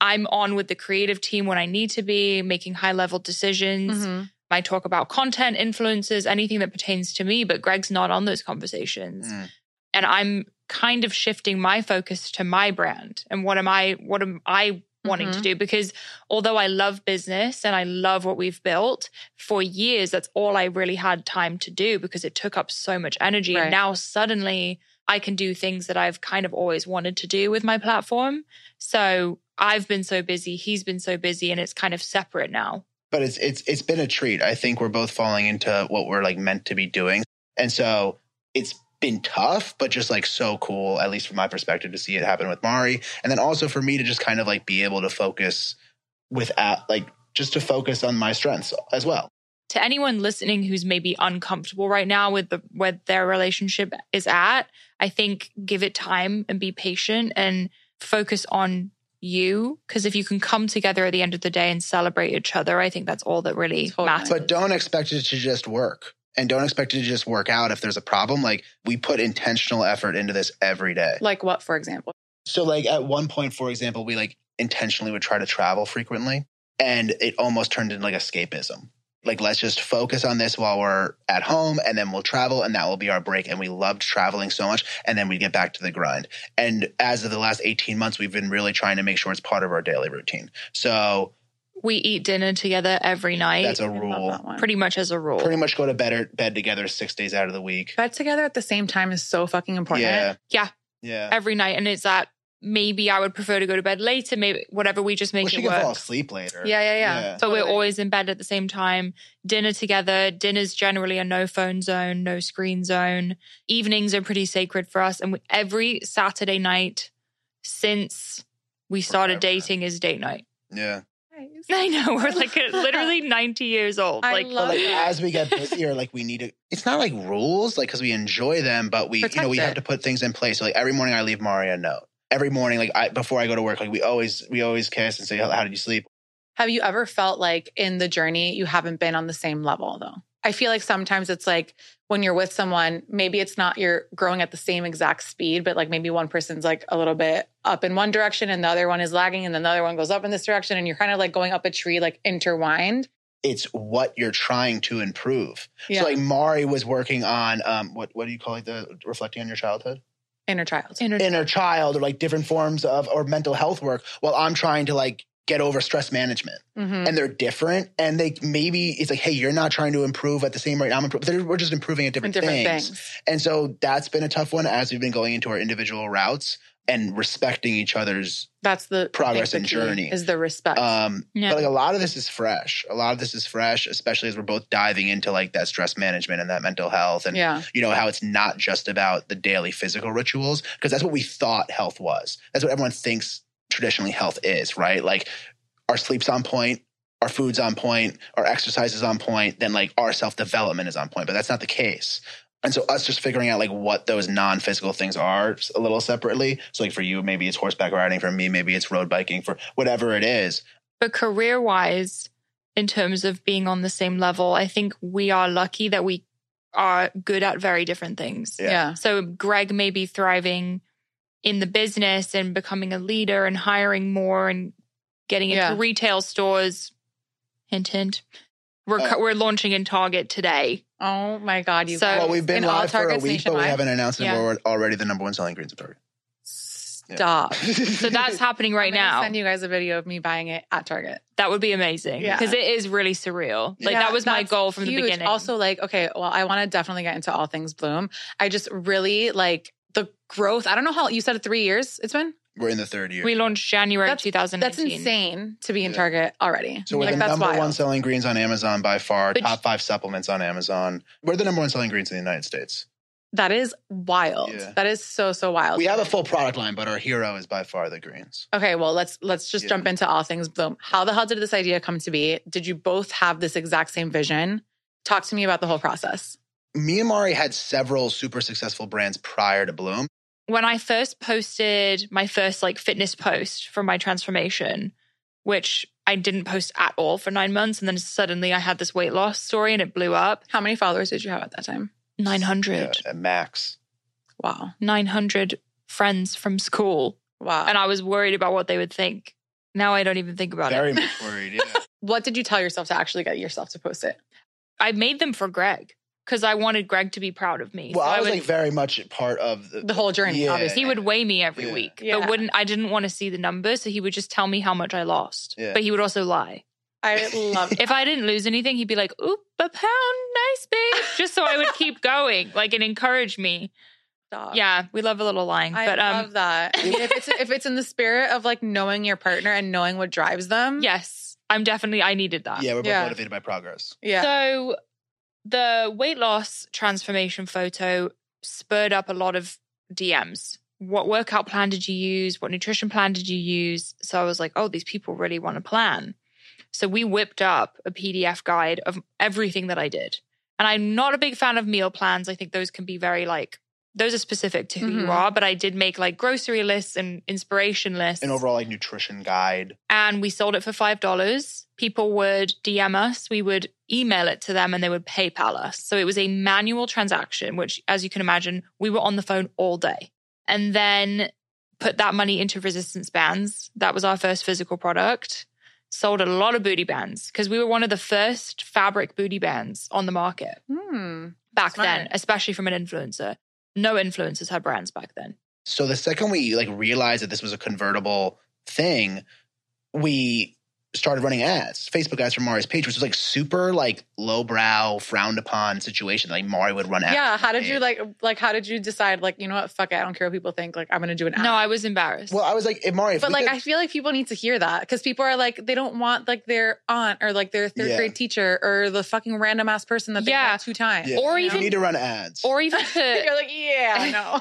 I'm on with the creative team when I need to be, making high level decisions. Mhm. I talk about content, influences, anything that pertains to me, but Greg's not on those conversations. Mm. And I'm kind of shifting my focus to my brand and what am I what am I wanting to Mhm. do because although I love business and I love what we've built for years that's all I really had time to do because it took up so much energy Right. and now suddenly I can do things that I've kind of always wanted to do with my platform. So I've been so busy, he's been so busy and it's kind of separate now. But it's it's it's been a treat. I think we're both falling into what we're like meant to be doing, and so it's been tough, but just like so cool, at least from my perspective, to see it happen with Mari, and then also for me to just kind of like be able to focus without like just to focus on my strengths as well. to anyone listening who's maybe uncomfortable right now with the where their relationship is at, I think give it time and be patient and focus on you because if you can come together at the end of the day and celebrate each other, I think that's all that really Totally. matters. But don't expect it to just work. And don't expect it to just work out if there's a problem. Like we put intentional effort into this every day. Like what, for example? So like at one point, for example, we like intentionally would try to travel frequently and it almost turned into like escapism. Like let's just focus on this while we're at home and then we'll travel and that will be our break. And we loved traveling so much and then we get back to the grind. And as of the last 18 months, we've been really trying to make sure it's part of our daily routine. So we eat dinner together every night, that's a rule. that pretty much as a rule. Pretty much go to bed bed together six days out of the week. Bed together at the same time is so fucking important. Yeah. Yeah. Yeah. every night. And it's that maybe I would prefer to go to bed later, maybe whatever, we just make Well, she it can work. fall asleep later. Yeah, yeah, yeah. Yeah. but we're always in bed at the same time. Dinner together. Dinner's generally a no phone zone, no screen zone. Evenings are pretty sacred for us. And we, every Saturday night since we started Forever. dating is date night. Yeah. guys. I know we're like uh, literally 90 years old. I like love like it. as we get busier, like we need to. It's not like rules, like because we enjoy them, but we, you know, we it. have to put things in place. So like every morning, I leave Mari a note. Every morning, like I before I go to work, like we always we always kiss and say, "How, how did you sleep?" Have you ever felt like in the journey you haven't been on the same level though? I feel like sometimes it's like when you're with someone, maybe it's not you're growing at the same exact speed, but like maybe one person's like a little bit up in one direction and the other one is lagging and then the other one goes up in this direction and you're kind of like going up a tree like intertwined. It's what you're trying to improve. Yeah. So like Mari was working on um what what do you call it the reflecting on your childhood Inner child. inner inner child or like different forms of or mental health work while I'm trying to like get over stress management Mhm. and they're different and they maybe it's like hey you're not trying to improve at the same rate I'm improving we're just improving at different, different things. things. and so that's been a tough one as we've been going into our individual routes and respecting each other's That's the Progress and key journey. is the respect. um Yeah. but like a lot of this is fresh a lot of this is fresh especially as we're both diving into like that stress management and that mental health and yeah. you know how it's not just about the daily physical rituals because that's what we thought health was that's what everyone thinks traditionally health is right like our sleep's on point our food's on point our exercise is on point then like our self-development is on point but that's not the case and so us just figuring out like what those non-physical things are a little separately so like for you maybe it's horseback riding for me maybe it's road biking for whatever it is But career wise, in terms of being on the same level, I think we are lucky that we are good at very different things. Yeah. Yeah. So Greg may be thriving in the business and becoming a leader and hiring more and getting into Yeah. retail stores. Hint, hint. We're, uh, co- we're launching in Target today. Oh my God, you So- guys. well we've been In all live for a Targets week but we haven't announced that Yeah. we're already the number one selling greens at target Stop. So that's happening right I'm now. Send you guys a video of me buying it at Target. That would be amazing Yeah. because it is really surreal. Like Yeah, that was my goal from the beginning. Also, like, okay, well, I want to definitely get into all things Bloom. I just really like the growth. I don't know how you said three years it's been. We're in the third year we launched January That's- 2019. That's insane to be in Yeah. Target already. So we're like the number wild. one selling greens on Amazon by far. But- top five supplements on Amazon. We're the number one selling greens in the United States. That is wild. Yeah. That is so so wild. We have a full product line, but our hero is by far the greens. Okay, well, let's let's just Yeah. jump into all things Bloom. How the hell did this idea come to be? Did you both have this exact same vision? Talk to me about the whole process. Me and Mari had several super successful brands prior to Bloom. When I first posted my first like fitness post from my transformation, which I didn't post at all for nine months, and then suddenly I had this weight loss story and it blew up. How many followers did you have at that time? 900. Yeah, at max. Wow. 900 friends from school. Wow. And I was worried about what they would think. Now I don't even think about Very it. much worried. Yeah. what did you tell yourself to actually get yourself to post it? I made them for Greg because I wanted Greg to be proud of me. well, So I was would, like very much part of the, The whole journey, Yeah. obviously. he would weigh me every Yeah. week, Yeah. but wouldn't I didn't want to see the numbers, so he would just tell me how much I lost. Yeah. But he would also lie. I love if I didn't lose anything, he'd be like, "Oop, a pound, nice babe," just so I would keep going, like and encourage me. Stop. Yeah, we love a little lying, I but um, love that. I mean, if it's if it's in the spirit of like knowing your partner and knowing what drives them. yes, I'm definitely I needed that. Yeah, we're both Yeah. motivated by progress. Yeah. So the weight loss transformation photo spurred up a lot of DMs. What workout plan did you use? What nutrition plan did you use? So I was like, oh, these people really want a plan. So we whipped up a PDF guide of everything that I did. And I'm not a big fan of meal plans. I think those can be very like, those are specific to who Mhm. you are. But I did make like grocery lists and inspiration lists An overall like nutrition guide. and we sold it for five dollars. People would DM us, we would email it to them, and they would PayPal us. So it was a manual transaction, which, as you can imagine, we were on the phone all day, and then put that money into resistance bands. That was our first physical product. Sold a lot of booty bands because we were one of the first fabric booty bands on the market Hmm. back Smart. then, especially from an influencer. No influencers had brands back then. So the second we like realized that this was a convertible thing, we started running ads, Facebook ads for Mari's page, which was like super like lowbrow, frowned upon situation. Like Mari would run ads. Yeah. How did you like like how did you decide like you know what fuck it I don't care what people think like I'm gonna do an ad. No, I was embarrassed. Well, I was like, if Mari, but like could- I feel like people need to hear that because people are like they don't want like their aunt or like their third Yeah. grade teacher or the fucking random ass person that they Yeah. met two times. yeah, or you even- you need to run ads. or even to You're like yeah I know.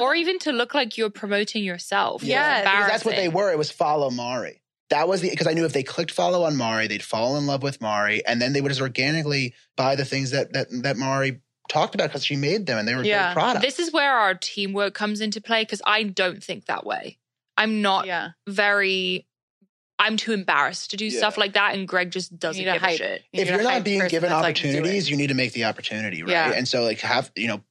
or even to look like you're promoting yourself. Yeah, It's that's what they were. It was follow Mari. That was the because I knew if they clicked follow on Mari, they'd fall in love with Mari, and then they would just organically buy the things that that that Mari talked about because she made them and they were Yeah. great products. This is where our teamwork comes into play because I don't think that way. I'm not Yeah. very. I'm too embarrassed to do Yeah. stuff like that, and Greg just doesn't need a give a shit. You if you're not being given that's like, opportunities, you need to make the opportunity, right? Yeah. And so like have you know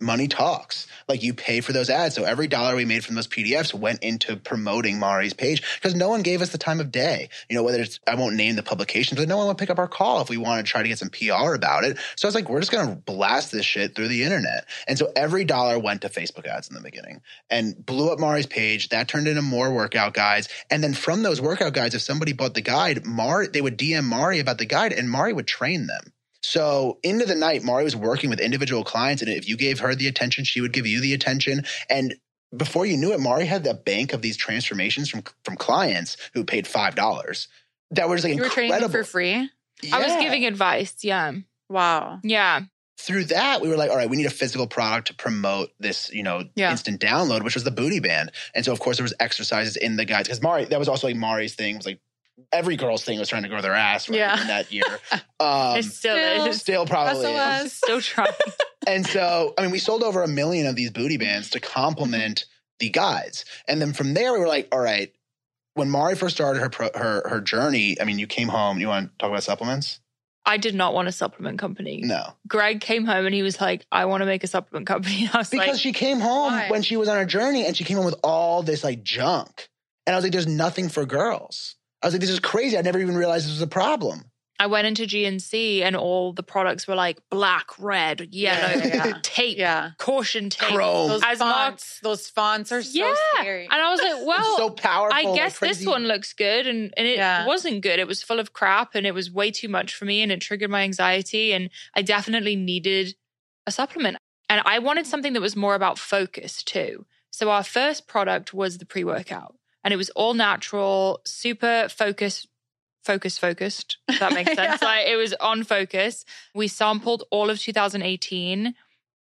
money talks. Like you pay for those ads. So every dollar we made from those PDFs went into promoting Mari's page because no one gave us the time of day. You know, whether it's I won't name the publications, but no one would pick up our call if we wanted to try to get some PR about it. So I was like, we're just gonna blast this shit through the internet. And so every dollar went to Facebook ads in the beginning and blew up Mari's page. That turned into more workout guides. And then from those workout guides, if somebody bought the guide, Mari they would DM Mari about the guide and Mari would train them. So into the night, Mari was working with individual clients, and if you gave her the attention, she would give you the attention. And before you knew it, Mari had the bank of these transformations from from clients who paid five dollars. That was like You were training them for free? I was giving advice. Yeah, Wow. yeah. through that, we were like, all right, we need a physical product to promote this, you know, Yeah. instant download, which was the booty band. And so, of course, there was exercises in the guides because Mari, that was also like Mari's thing. Was like every girl's thing was trying to grow their ass right, Yeah. in that year. Um, it still, still- is. still probably is. SOS. I'm still trying. And so, I mean, we sold over a million of these booty bands to complement the guides. And then from there, we were like, all right, when Mari first started her pro, her her journey, I mean, you came home. You want to talk about supplements? I did not want a supplement company. No, Greg came home and he was like, "I want to make a supplement company." And I was because like, she came home Why? when she was on her journey, and she came home with all this like junk. And I was like, "There's nothing for girls." I was like, "This is crazy." I never even realized this was a problem. I went into GNC and all the products were like black, red, yellow, Yeah. tape, Yeah. caution tape. Chrome. Those As Mark- fonts, those fonts are so yeah. scary. And I was like, well, so powerful. I like guess this one looks good. And, and it Yeah. wasn't good. It was full of crap and it was way too much for me and it triggered my anxiety. And I definitely needed a supplement. And I wanted something that was more about focus too. So our first product was the pre workout and it was all natural, super focused. Focus focused. If that makes sense. Yeah. Like it was on focus. We sampled all of 2018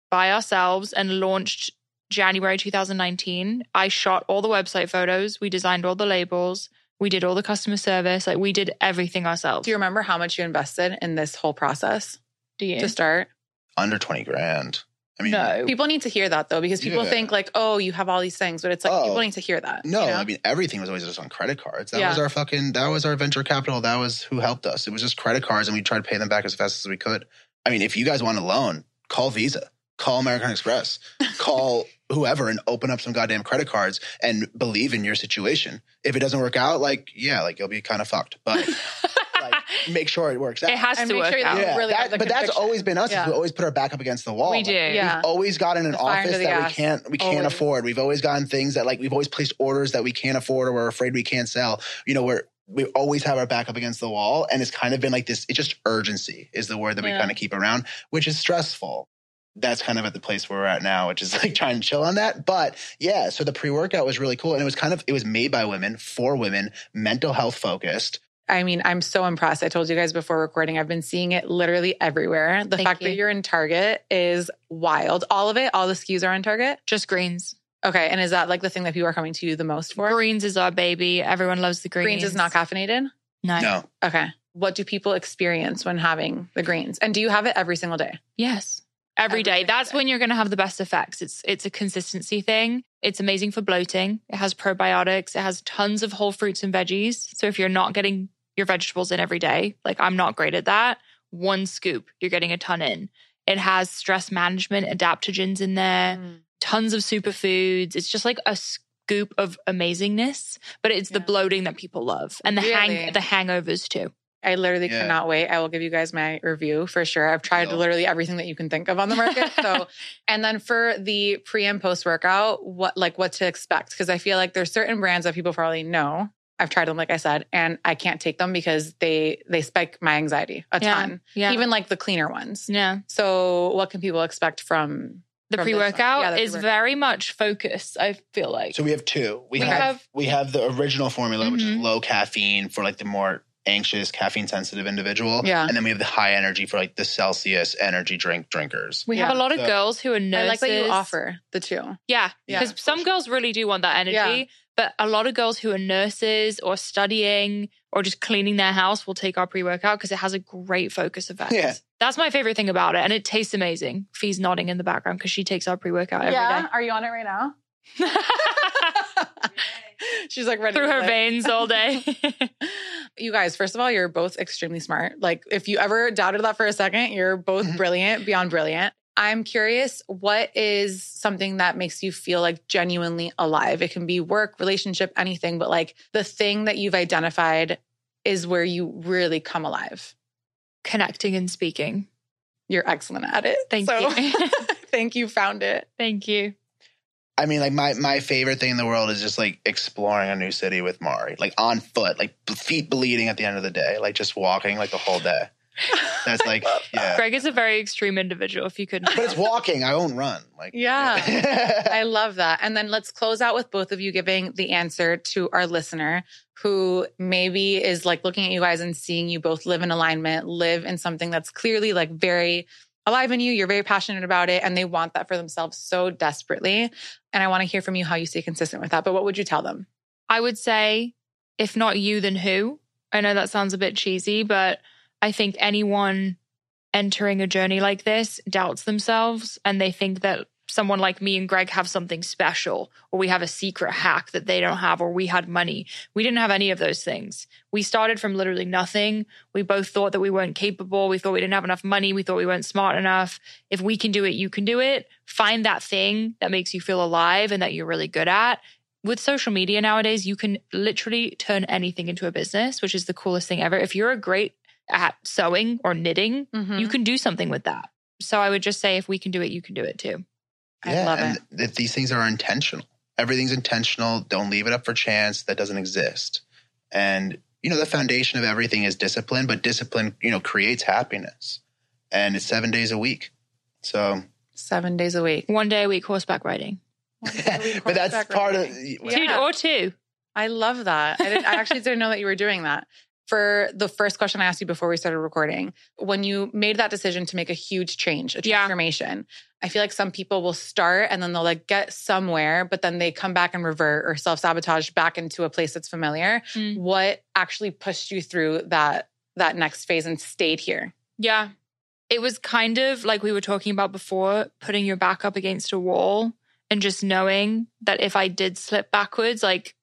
by ourselves and launched January 2019. I shot all the website photos. We designed all the labels. We did all the customer service. Like we did everything ourselves. Do you remember how much you invested in this whole process Do you? to start? under twenty grand. I mean, no. People need to hear that though, because people Yeah. think like, oh, you have all these things, but it's like Oh. people need to hear that. No, you know? I mean everything was always just on credit cards. That Yeah. was our fucking that was our venture capital. That was who helped us. It was just credit cards and we tried to pay them back as fast as we could. I mean, if you guys want a loan, call Visa, call American Express, call whoever and open up some goddamn credit cards and believe in your situation. If it doesn't work out, like, yeah, like you'll be kind of fucked. But like make sure it works out. it has And to make work sure out. yeah, really that- have the but that's always been us. Yeah. We always put our back up against the wall. We Like, do. Yeah. We've always gotten an office under the that we can't we can't Always. afford. We've always gotten things that like we've always placed orders that we can't afford or we're afraid we can't sell. You know, we're we always have our back up against the wall and it's kind of been like this it's just urgency is the word that we Yeah. kind of keep around, which is stressful. That's kind of at the place where we're at now, which is like trying to chill on that. But yeah, so the pre-workout was really cool. And it was kind of it was made by women, for women, mental health focused. I mean, I'm so impressed. I told you guys before recording, I've been seeing it literally everywhere. The Thank fact you. that you're in Target is wild. All of it, all the SKUs are on Target. Just greens. Okay. And is that like the thing that people are coming to you the most for? Greens is our baby. Everyone loves the greens. Greens is not caffeinated. No. No. Okay. What do people experience when having the greens? And do you have it every single day? Yes. Every Every day. single That's day. when you're going to have the best effects. It's it's a consistency thing. It's amazing for bloating. It has probiotics. It has tons of whole fruits and veggies. So if you're not getting your vegetables in every day, like I'm not great at that, one scoop, you're getting a ton in. It has stress management adaptogens in there, mm. tons of superfoods. It's just like a scoop of amazingness, but it's the bloating that people love and the Really? hang the hangovers too. I literally Yeah. cannot wait. I will give you guys my review for sure. I've tried No. literally everything that you can think of on the market. So, and then for the pre and post workout, what like what to expect? Because I feel like there's certain brands that people probably know. I've tried them, like I said, and I can't take them because they they spike my anxiety a Yeah. ton. Yeah. Even like the cleaner ones. yeah. So, what can people expect from? The pre workout Yeah, is very much focused, I feel like. So we have two. We, We have, have- we have the original formula, which is Mhm. low caffeine for like the more anxious, caffeine sensitive individual. Yeah. And then we have the high energy for like the Celsius energy drink drinkers. we Yeah. have a lot of So- girls who are I nurses. like that you offer the two. Yeah, Yeah, because for some girls really do want that energy. Yeah. But a lot of girls who are nurses or studying or just cleaning their house will take our pre workout because it has a great focus effect. Yeah. That's my favorite thing about it. And it tastes amazing. Fee's nodding in the background because she takes our pre workout every day. Are you on it right now? She's like running Through her live. veins all day. You guys, first of all, you're both extremely smart. Like, if you ever doubted that for a second, you're both Mhm. brilliant, beyond brilliant. I'm curious, what is something that makes you feel like genuinely alive? It can be work, relationship, anything, but like the thing that you've identified is where you really come alive. Connecting and speaking. You're excellent at it. Thank So, you. think you found it. Thank you. I mean, like my my favorite thing in the world is just like exploring a new city with Mari, like on foot, like feet bleeding at the end of the day, like just walking like the whole day. That's like yeah, Greg is a very extreme individual, if you couldn't. but it's walking. I won't run. Like Yeah. I love that. And then let's close out with both of you giving the answer to our listener who maybe is like looking at you guys and seeing you both live in alignment, live in something that's clearly like very alive in you. You're very passionate about it and they want that for themselves so desperately. And I want to hear from you how you stay consistent with that. But what would you tell them? I would say, if not you, then who? I know that sounds a bit cheesy, but I think anyone entering a journey like this doubts themselves and they think that someone like me and Greg have something special or we have a secret hack that they don't have or we had money. We didn't have any of those things. We started from literally nothing. We both thought that we weren't capable. We thought we didn't have enough money. We thought we weren't smart enough. If we can do it, you can do it. Find that thing that makes you feel alive and that you're really good at with social media nowadays, you can literally turn anything into a business, which is the coolest thing ever. If you're a great at sewing or knitting, Mm-hmm. you can do something with that. So I would just say if we can do it, you can do it too. I love and it. That these things are intentional. Everything's intentional. Don't leave it up for chance. That doesn't exist. And you know the foundation of everything is discipline, but discipline, you know, creates happiness. And it's seven days a week. So, Seven days a week. One day a week horseback riding. but that's Horseback part of. riding. Two or two. I love that. I, didn't, I actually didn't know that you were doing that. For the first question I asked you before we started recording, when you made that decision to make a huge change, a Yeah. transformation, I feel like some people will start and then they'll like get somewhere, but then they come back and revert or self sabotage back into a place that's familiar. Mm. What actually pushed you through that that next phase and stayed here? Yeah. It was kind of like we were talking about before, putting your back up against a wall and just knowing that if I did slip backwards, like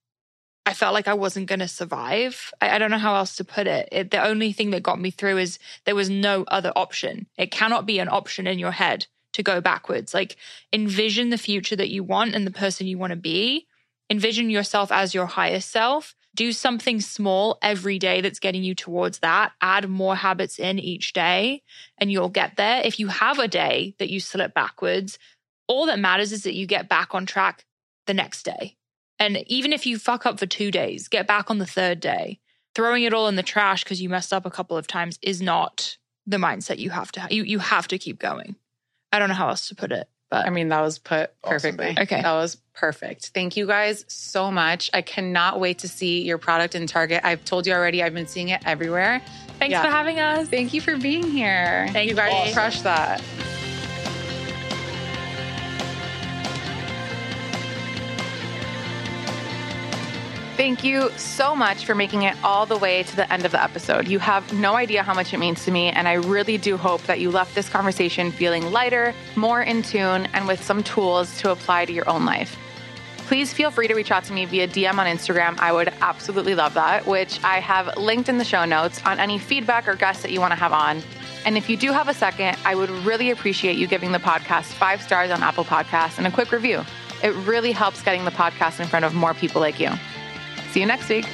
I felt like I wasn't going to survive. I, I don't know how else to put it. it. The only thing that got me through is there was no other option. It cannot be an option in your head to go backwards. Like envision the future that you want and the person you want to be. Envision yourself as your highest self. Do something small every day that's getting you towards that. Add more habits in each day and you'll get there. If you have a day that you slip backwards, all that matters is that you get back on track the next day. And even if you fuck up for two days, get back on the third day. Throwing it all in the trash because you messed up a couple of times is not the mindset you have to have. You, you have to keep going. I don't know how else to put it, but I mean, that was put perfectly. babe. Okay. That was perfect. Thank you guys so much. I cannot wait to see your product in Target. I've told you already, I've been seeing it everywhere. thanks Yeah. for having us. Thank you for being here. Thank you guys you. crushed that. Thank you so much for making it all the way to the end of the episode. You have no idea how much it means to me, and I really do hope that you left this conversation feeling lighter, more in tune, and with some tools to apply to your own life. Please feel free to reach out to me via DM on Instagram. I would absolutely love that, which I have linked in the show notes on any feedback or guests that you want to have on. And if you do have a second, I would really appreciate you giving the podcast five stars on Apple Podcasts and a quick review. It really helps getting the podcast in front of more people like you. See you next week.